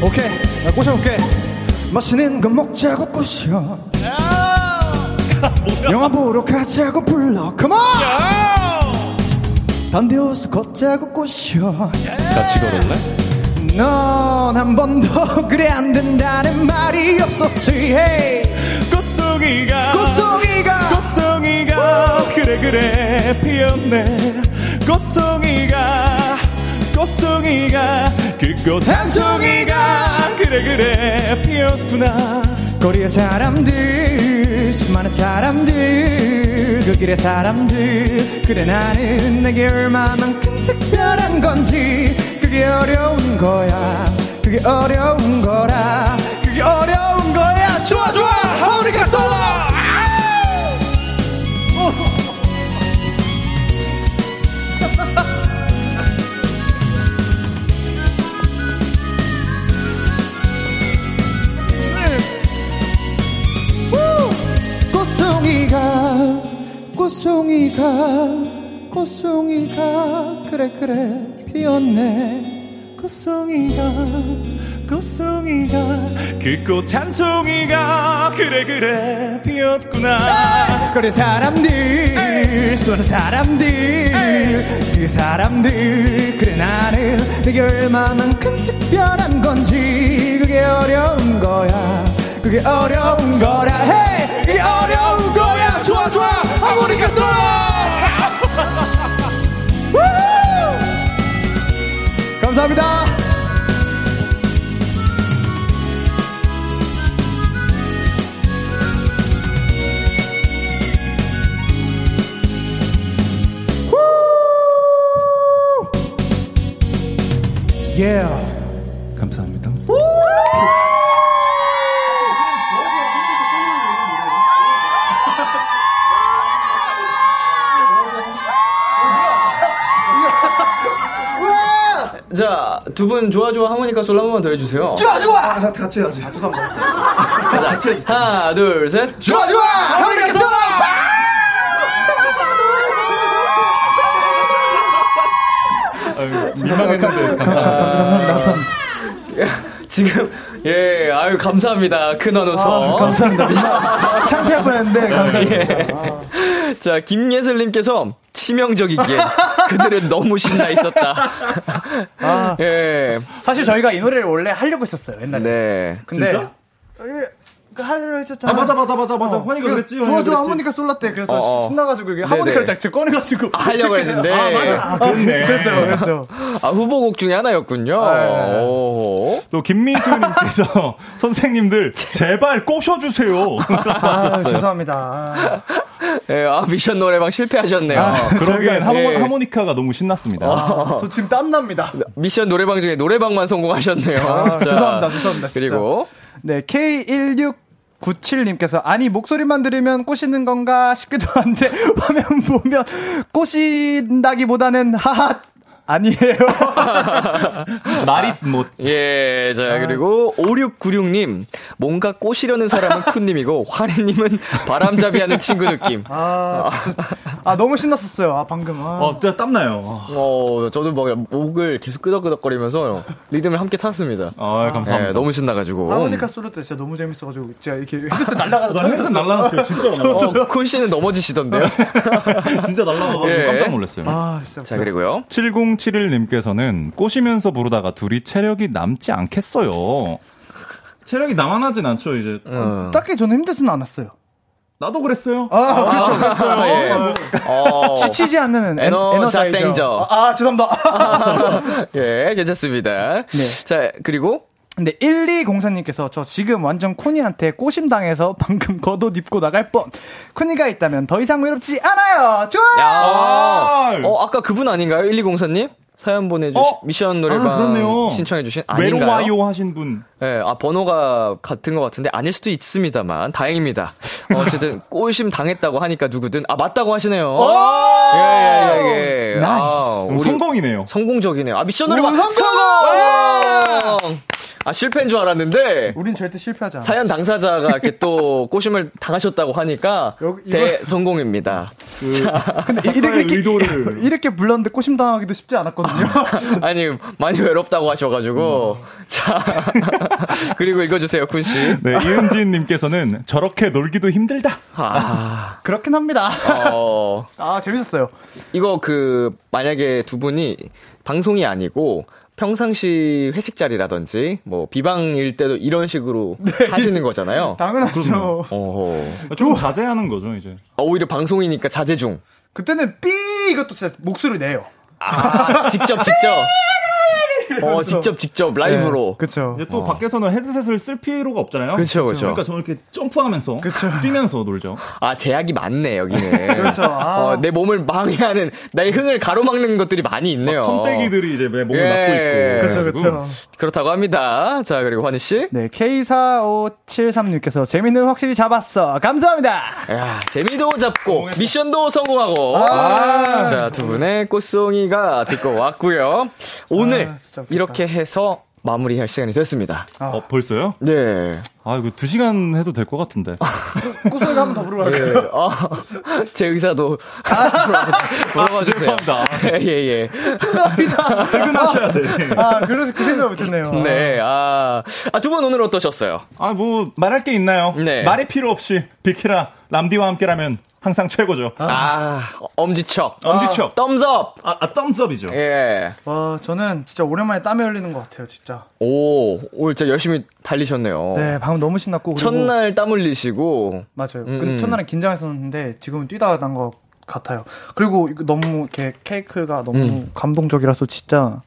오케이 나 꼬셔볼게. 맛있는 거 먹자고 꼬셔. 영화 보러 가자고 불러. 컴온 반대 호수 걷자고 꼬셔. 같이 걸을래? 넌 한 번도 그래 안 된다는 말이 없었지. Hey. 꽃송이가. 꽃송이가. 꽃송이가. 그래 그래. 피었네. 꽃송이가 꽃송이가 그꽃 한 송이가 그래 그래 피었구나. 거리의 사람들 수많은 사람들 그 길의 사람들 그래 나는 내게 얼마만큼 특별한 건지 그게 어려운 거야. 그게 어려운 거라. 그게 어려운 거야. 좋아 좋아. 우리가 쏠러 꽃송이가 꽃송이가 그래 그래 피었네. 꽃송이가 꽃송이가 그 꽃 한 송이가 그래 그래 피었구나. 거리 사람들 수많은 사람들 그 사람들 그래 나는 내게 얼마만큼 특별한 건지 그게 어려운 거야. 그게 어려운 거라. 해 쏘 감사합니다. Yeah. 두 분 좋아 좋아 하모니카 솔로 한 번만 더 해주세요. 좋아 좋아 같이 해야지 아, 죄송합니다 하나, 둘, 셋. 좋아 좋아 아무리가 쏘 민망했는데 감사합니다 지금 예, 아유 감사합니다. 큰 어누서. 아, 감사합니다. 창피할 뻔했는데 감사합니다. 예. 자, 김예슬님께서 치명적이기에 그들은 너무 신나 있었다. 아. 예, 사실 저희가 이 노래를 원래 하려고 했었어요 옛날에. 네. 근데 진짜? 예, 그 하려고 했었잖아. 아 맞아 맞아 맞아 맞아 환희가 그랬지 좋아 좋아. 하모니카 솔라 때 그래서 어, 어. 신나가지고 이게. 하모니카를 딱 제가 꺼내가지고 아, 하려고 했는데. 아 맞아. 아, 그렇네. 그랬죠 그랬죠. 아, 후보곡 중에 하나였군요. 네. 오. 또 김미수님께서 선생님들 제발 꼬셔주세요. 아 죄송합니다. 아, 예, 아, 미션 노래방 실패하셨네요. 아, 그러기엔 저희가- 하모, 예. 하모니카가 너무 신났습니다. 아, 저 지금 땀 납니다. 미션 노래방 중에 노래방만 성공하셨네요. 아, 자, 죄송합니다 죄송합니다. 진짜. 그리고 네 K16 97님께서 아니 목소리만 들으면 꼬시는 건가 싶기도 한데 화면 보면 꼬신다기보다는 하하 아니에요. 말이 뭐 예, 자, 그리고 5696님. 뭔가 꼬시려는 사람은 쿤님이고, 화리님은 바람잡이 하는 친구 느낌. 아 진짜 아 너무 신났었어요. 아 방금. 아. 어, 진짜 땀나요. 어, 저도 막 목을 계속 끄덕끄덕거리면서 리듬을 함께 탔습니다. 아, 감사합니다. 예, 너무 신나가지고. 하모니카 솔로 때 진짜 너무 재밌어가지고 진짜 이렇게 헤드셋 날라가서 나 헤드셋 날라갔어요. 진짜 날라갔어요. 어, 쿤 씨는 넘어지시던데요? 진짜 날라가가지고 예. 깜짝 놀랐어요. 아 진짜. 자, 그리고요. 7071님께서는 꼬시면서 부르다가 둘이 체력이 남지 않겠어요. 체력이 남아나진 않죠, 이제. 어. 딱히 저는 힘들지는 않았어요. 나도 그랬어요. 아, 그렇죠. 아, 예. 어. 지치지 않는 엔- 에너 에너자이저. 땡저. 아, 아, 죄송합니다. 예, 괜찮습니다. 네. 자, 그리고 근데 1204님께서 저 지금 완전 코니한테 꼬심당해서 방금 겉옷 입고 나갈 뻔. 코니가 있다면 더 이상 외롭지 않아요. 좋아요. 야, 어, 아까 그분 아닌가요? 1204님? 사연 보내주신 어? 미션 노래방 아. 신청해주신 아닌가요? 외로워요 하신 분. 예, 아 번호가 같은 것 같은데 아닐 수도 있습니다만 다행입니다. 어, 어쨌든 꼬심 당했다고 하니까 누구든 아 맞다고 하시네요. 예예예. 예, 예. Nice. 아, 음, 성공이네요. 성공적이네요. 아 미션 노래방 성공! 성공! 아 실패인 줄 알았는데 우린 절대 실패하지 않아. 사연 당사자가 이렇게 또 꼬심을 당하셨다고 하니까 여기 대성공입니다. 근데 이- 이렇게, 이렇게. 이렇게 불렀는데 꼬심 당하기도 쉽지 않았거든요. 아 니 많이 외롭다고 하셔가지고 자 그리고 읽어주세요 군 씨. 네, 이은지님께서는 저렇게 놀기도 힘들다. 아, 그렇긴 합니다. 어, 아, 재밌었어요. 이거 그 만약에 두 분이 방송이 아니고 평상시 회식 자리라든지 뭐 비방일 때도 이런 식으로 하시는 거잖아요. 당연하죠. 어허. 좀 자제하는 거죠, 이제. 어, 오히려 방송이니까 자제 중. 그때는 삐 이것도 진짜 목소리 내요. 아, 직접 직접. 어, 직접 직접 라이브로. 그쵸. 이제 또 밖에서는 헤드셋을 쓸 필요가 없잖아요. 그쵸, 그쵸. 그러니까 저는 이렇게 점프하면서 뛰면서 놀죠. 아, 제약이 많네, 여기는. 그렇죠. 아. 어, 내 몸을 방해하는, 나의 흥을 가로막는 것들이 많이 있네요. 선떼기들이 이제 내 몸을 예. 막고 있고. 그쵸, 그래가지고 그쵸. 그렇다고 합니다. 자, 그리고 환희 씨. 네, K4573님께서 재미는 확실히 잡았어. 감사합니다. 야, 재미도 잡고, 미션도 성공하고. 아. 자, 두 분의 꽃송이가 듣고 왔고요 오늘, 아. 이렇게 해서 마무리할 시간이 됐습니다. 어, 벌써요? 네. 아, 이거 두 시간 해도 될 것 같은데. 꾸소이가 한번 더 부르고 갈까요? 예, 어, 제 의사도 물어봐 주세요. 죄송합니다. 예, 예. 퇴근하셔야 돼. 아, 그래서 그 생각을 못했네요. 네, 아, 아, 두 분 오늘 어떠셨어요? 아, 뭐, 말할 게 있나요? 네. 말이 필요 없이 비키라, 람디와 함께라면 항상 최고죠. 아, 아, 엄지척. 엄지척. 덤섭. 아, 아 덤스업이죠. 예. 와, 저는 진짜 오랜만에 땀이 흘리는 것 같아요, 진짜. 오, 오늘 진짜 열심히 달리셨네요. 네, 방금 너무 신났고. 그리고 첫날 땀 흘리시고. 맞아요. 음, 그 음. 첫날은 긴장했었는데 지금은 뛰다가 난 것 같아요. 그리고 이거 너무 이렇게 케이크가 너무 음. 감동적이라서 진짜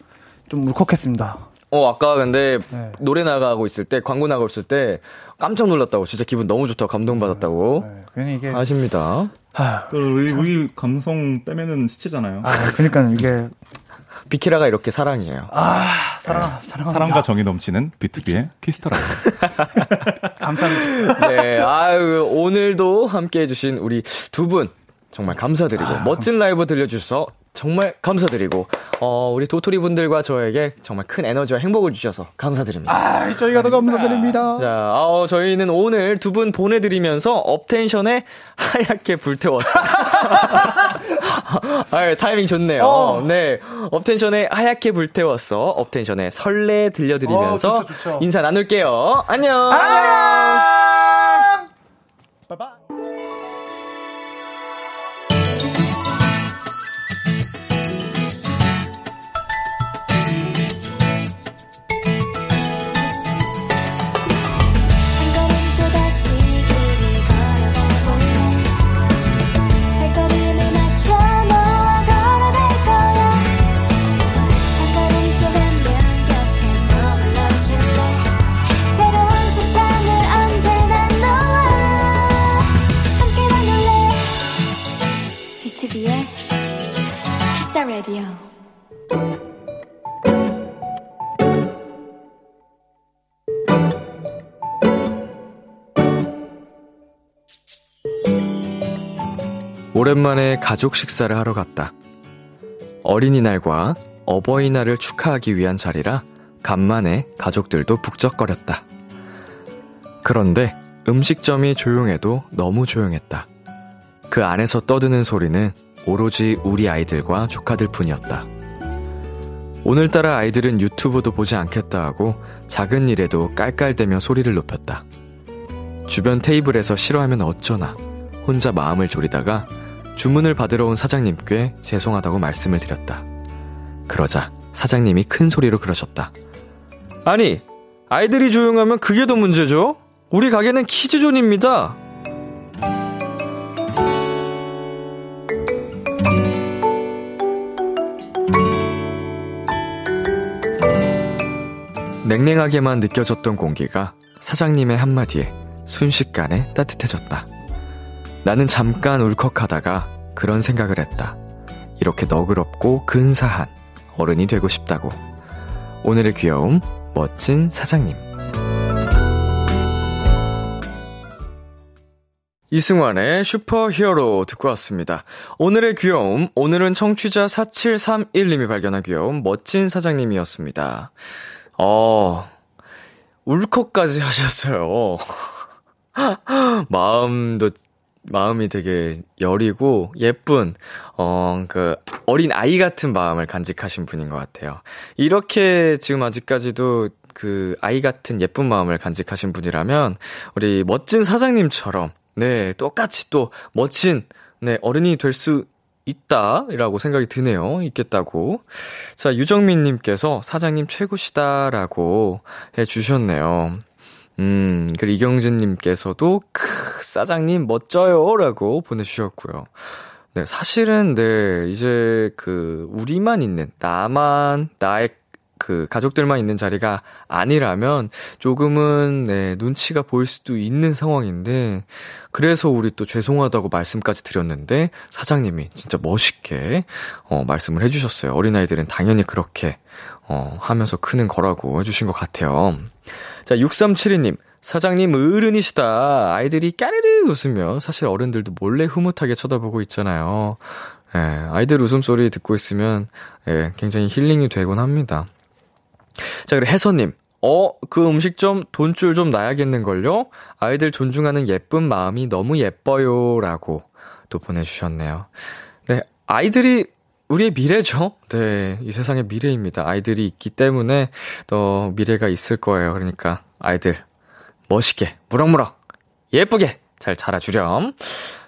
좀 울컥했습니다. 어, 아까 근데 네. 노래 나가고 있을 때, 광고 나가고 있을 때 깜짝 놀랐다고. 진짜 기분 너무 좋다고 감동받았다고. 네, 괜히 이게 아십니다. 하, 그 우리, 우리 감성 빼면은 시체잖아요. 아, 그러니까 이게 비키라가 이렇게 사랑이에요. 아, 사랑 사랑합니다. 사랑과 정이 넘치는 비투비의 키스터라. 감사합니다. 네, 아유, 오늘도 함께 해주신 우리 두 분, 정말 감사드리고, 멋진 라이브 들려주셔서 정말 감사드리고, 어, 우리 도토리 분들과 저에게 정말 큰 에너지와 행복을 주셔서 감사드립니다. 아, 저희가 더 감사드립니다. 자, 어, 저희는 오늘 두 분 보내드리면서 업텐션의 하얗게 불태웠어요. 아 타이밍 좋네요. 어. 네. 업텐션의 하얗게 불태웠어. 업텐션의 설레 들려드리면서 어, 좋죠, 좋죠. 인사 나눌게요. 안녕. 안녕. Bye 오랜만에 가족 식사를 하러 갔다. 어린이날과 어버이날을 축하하기 위한 자리라 간만에 가족들도 북적거렸다. 그런데 음식점이 조용해도 너무 조용했다. 그 안에서 떠드는 소리는 오로지 우리 아이들과 조카들 뿐이었다. 오늘따라 아이들은 유튜브도 보지 않겠다 하고 작은 일에도 깔깔대며 소리를 높였다. 주변 테이블에서 싫어하면 어쩌나 혼자 마음을 졸이다가 주문을 받으러 온 사장님께 죄송하다고 말씀을 드렸다. 그러자 사장님이 큰 소리로 그러셨다. 아니, 아이들이 조용하면 그게 더 문제죠? 우리 가게는 키즈존입니다. 냉랭하게만 느껴졌던 공기가 사장님의 한마디에 순식간에 따뜻해졌다. 나는 잠깐 울컥하다가 그런 생각을 했다. 이렇게 너그럽고 근사한 어른이 되고 싶다고. 오늘의 귀여움, 멋진 사장님. 이승환의 슈퍼 히어로 듣고 왔습니다. 오늘의 귀여움, 오늘은 청취자 4731님이 발견한 귀여움, 멋진 사장님이었습니다. 어, 울컥까지 하셨어요. 마음도, 마음이 되게 여리고 예쁜, 어, 그, 어린 아이 같은 마음을 간직하신 분인 것 같아요. 이렇게 지금 아직까지도 그 아이 같은 예쁜 마음을 간직하신 분이라면, 우리 멋진 사장님처럼, 네, 똑같이 또 멋진, 네, 어른이 될 수 있다라고 생각이 드네요. 있겠다고. 자, 유정민님께서 사장님 최고시다라고 해주셨네요. 음, 그리고 이경진님께서도, 크, 사장님 멋져요. 라고 보내주셨고요. 네, 사실은, 네, 이제 그, 우리만 있는, 나만, 나의 그 가족들만 있는 자리가 아니라면 조금은 네, 눈치가 보일 수도 있는 상황인데 그래서 우리 또 죄송하다고 말씀까지 드렸는데 사장님이 진짜 멋있게 어 말씀을 해 주셨어요. 어린아이들은 당연히 그렇게 어 하면서 크는 거라고 해 주신 것 같아요. 자, 6372님. 사장님 어른이시다. 아이들이 까르르 웃으며 사실 어른들도 몰래 흐뭇하게 쳐다보고 있잖아요. 예, 아이들 웃음소리 듣고 있으면 예, 굉장히 힐링이 되곤 합니다. 자, 그리고 혜선님. 어, 그 음식점 돈줄 좀 나야겠는걸요? 아이들 존중하는 예쁜 마음이 너무 예뻐요. 라고 또 보내주셨네요. 네, 아이들이 우리의 미래죠? 네, 이 세상의 미래입니다. 아이들이 있기 때문에 더 미래가 있을 거예요. 그러니까 아이들 멋있게, 무럭무럭, 예쁘게 잘 자라주렴.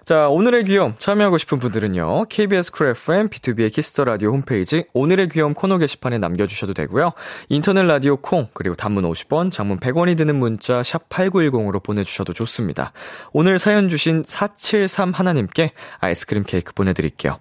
자, 오늘의 귀염 참여하고 싶은 분들은요. KBS 쿨 FM B2B의 키스터 라디오 홈페이지 오늘의 귀염 코너 게시판에 남겨 주셔도 되고요. 인터넷 라디오 콩 그리고 단문 50원, 장문 100원이 드는 문자 샵 8910으로 보내 주셔도 좋습니다. 오늘 사연 주신 473 하나님께 아이스크림 케이크 보내 드릴게요.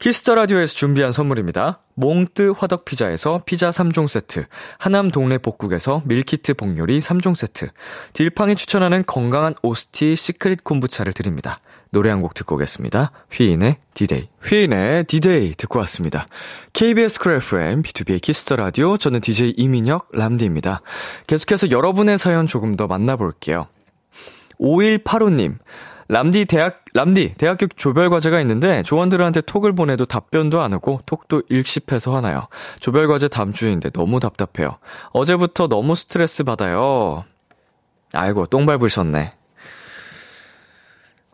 Kiss the Radio에서 준비한 선물입니다. 몽뜨 화덕 피자에서 피자 3종 세트, 하남 동네 복국에서 밀키트 복요리 3종 세트, 딜팡이 추천하는 건강한 오스티 시크릿 콤부차를 드립니다. 노래 한 곡 듣고 오겠습니다. 휘인의 디데이. 휘인의 디데이 듣고 왔습니다. KBS 쿨 FM, B2B의 키스터 라디오, 저는 DJ 이민혁, 람디입니다. 계속해서 여러분의 사연 조금 더 만나볼게요. 5185님, 람디 대학, 람디, 대학교 조별 과제가 있는데 조원들한테 톡을 보내도 답변도 안 오고 톡도 일십해서 하나요. 조별 과제 다음 주인데 너무 답답해요. 어제부터 너무 스트레스 받아요. 아이고, 똥 밟으셨네.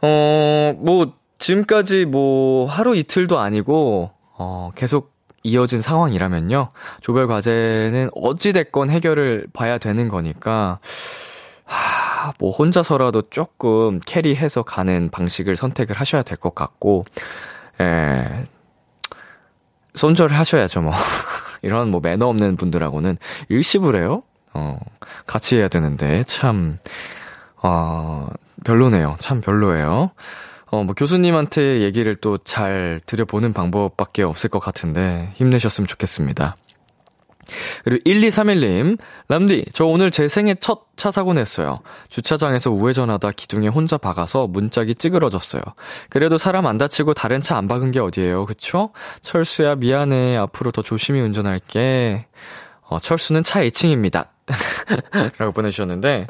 어, 뭐, 지금까지 뭐, 하루 이틀도 아니고, 어, 계속 이어진 상황이라면요. 조별 과제는 어찌 됐건 해결을 봐야 되는 거니까, 하, 뭐 혼자서라도 조금 캐리해서 가는 방식을 선택을 하셔야 될 것 같고, 에, 손절을 하셔야죠, 뭐. 이런 뭐 매너 없는 분들하고는 일시불 해요? 어, 같이 해야 되는데, 참, 어, 별로네요. 참 별로예요. 어, 뭐 교수님한테 얘기를 또잘 드려보는 방법밖에 없을 것 같은데, 힘내셨으면 좋겠습니다. 그리고 1231님, 람디, 저 오늘 제 생애 첫 차 사고 냈어요. 주차장에서 우회전하다 기둥에 혼자 박아서 문짝이 찌그러졌어요. 그래도 사람 안 다치고 다른 차 안 박은 게 어디예요, 그쵸? 철수야, 미안해. 앞으로 더 조심히 운전할게. 어, 철수는 차 2층입니다. 라고 보내주셨는데,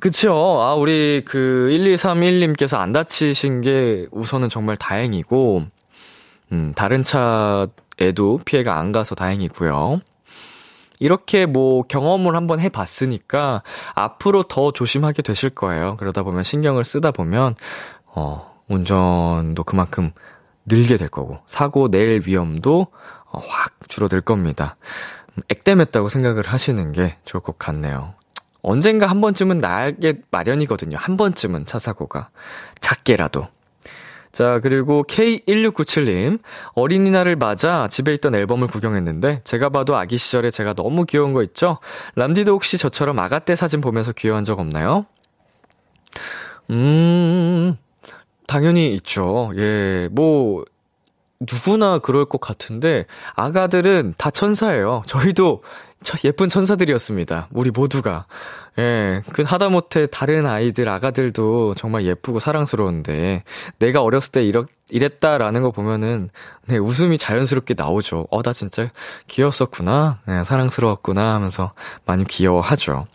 그쵸. 아, 우리 그 1231님께서 안 다치신 게 우선은 정말 다행이고, 음, 다른 차에도 피해가 안 가서 다행이고요. 이렇게 뭐 경험을 한번 해봤으니까 앞으로 더 조심하게 되실 거예요. 그러다 보면 신경을 쓰다 보면, 어, 운전도 그만큼 늘게 될 거고, 사고 낼 위험도 어, 확 줄어들 겁니다. 음, 액땜했다고 생각을 하시는 게 좋을 것 같네요. 언젠가 한 번쯤은 나게 마련이거든요. 한 번쯤은 차 사고가. 작게라도. 자, 그리고 K1697님. 어린이날을 맞아 집에 있던 앨범을 구경했는데, 제가 봐도 아기 시절에 제가 너무 귀여운 거 있죠? 람디도 혹시 저처럼 아가 때 사진 보면서 귀여운 적 없나요? 음, 당연히 있죠. 예, 뭐, 누구나 그럴 것 같은데, 아가들은 다 천사예요. 저희도 저 예쁜 천사들이었습니다. 우리 모두가. 예, 그 하다못해 다른 아이들, 아가들도 정말 예쁘고 사랑스러운데, 내가 어렸을 때 이렇, 이랬다라는 거 보면은, 네, 웃음이 자연스럽게 나오죠. 어, 나 진짜 귀여웠었구나. 네, 사랑스러웠구나 하면서 많이 귀여워하죠.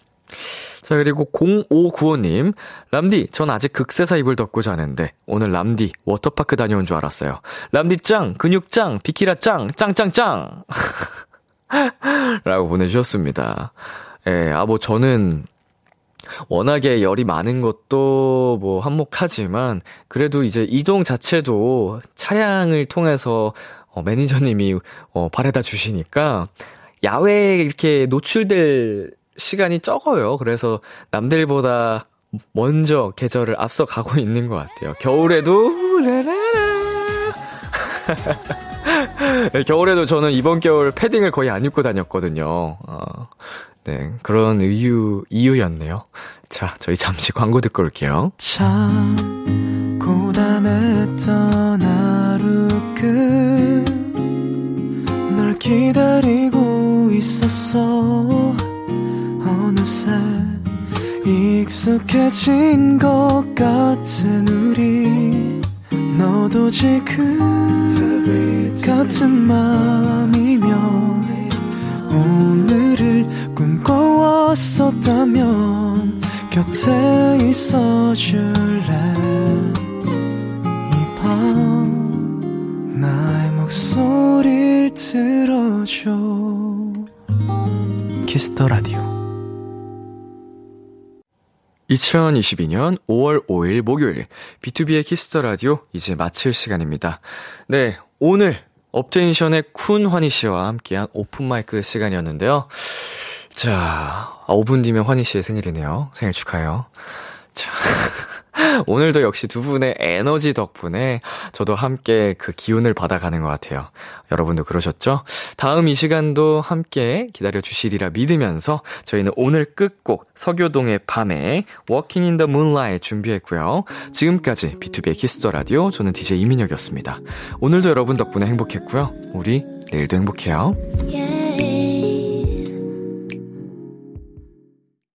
자, 그리고 0595님. 람디, 전 아직 극세사 입을 덮고 자는데, 오늘 람디, 워터파크 다녀온 줄 알았어요. 람디 짱, 근육 짱, 비키라 짱, 짱짱짱! 라고 보내주셨습니다. 예, 아, 뭐, 저는, 워낙에 열이 많은 것도 뭐 한몫하지만, 그래도 이제 이동 자체도 차량을 통해서, 어, 매니저님이, 어, 바래다 주시니까, 야외에 이렇게 노출될 시간이 적어요. 그래서 남들보다 먼저 계절을 앞서 가고 있는 것 같아요. 겨울에도, 네, 겨울에도 저는 이번 겨울 패딩을 거의 안 입고 다녔거든요. 어, 네, 그런 이유, 이유였네요. 자, 저희 잠시 광고 듣고 올게요. 참 고단했던 하루 끝널 기다리고 있었어 어느새 익숙해진 것 같은 우리 너도 지금 같은 맘이면 오늘을 꿈꿔왔었다면 곁에 있어 줄래? 이 밤 나의 목소리를 들어줘. Kiss the Radio. 2022년 5월 5일 목요일 B2B의 키스터 라디오 이제 마칠 시간입니다. 네, 오늘 업텐션의 쿤 환희 씨와 함께한 오픈 마이크 시간이었는데요. 자, 5분 뒤면 환희 씨의 생일이네요. 생일 축하해요. 자, 오늘도 역시 두 분의 에너지 덕분에 저도 함께 그 기운을 받아가는 것 같아요. 여러분도 그러셨죠? 다음 이 시간도 함께 기다려 주시리라 믿으면서 저희는 오늘 끝곡 서교동의 밤의 in the Moonlight 준비했고요. 지금까지 B2B의 키스터 라디오 저는 DJ 이민혁이었습니다. 오늘도 여러분 덕분에 행복했고요. 우리 내일도 행복해요. Yeah.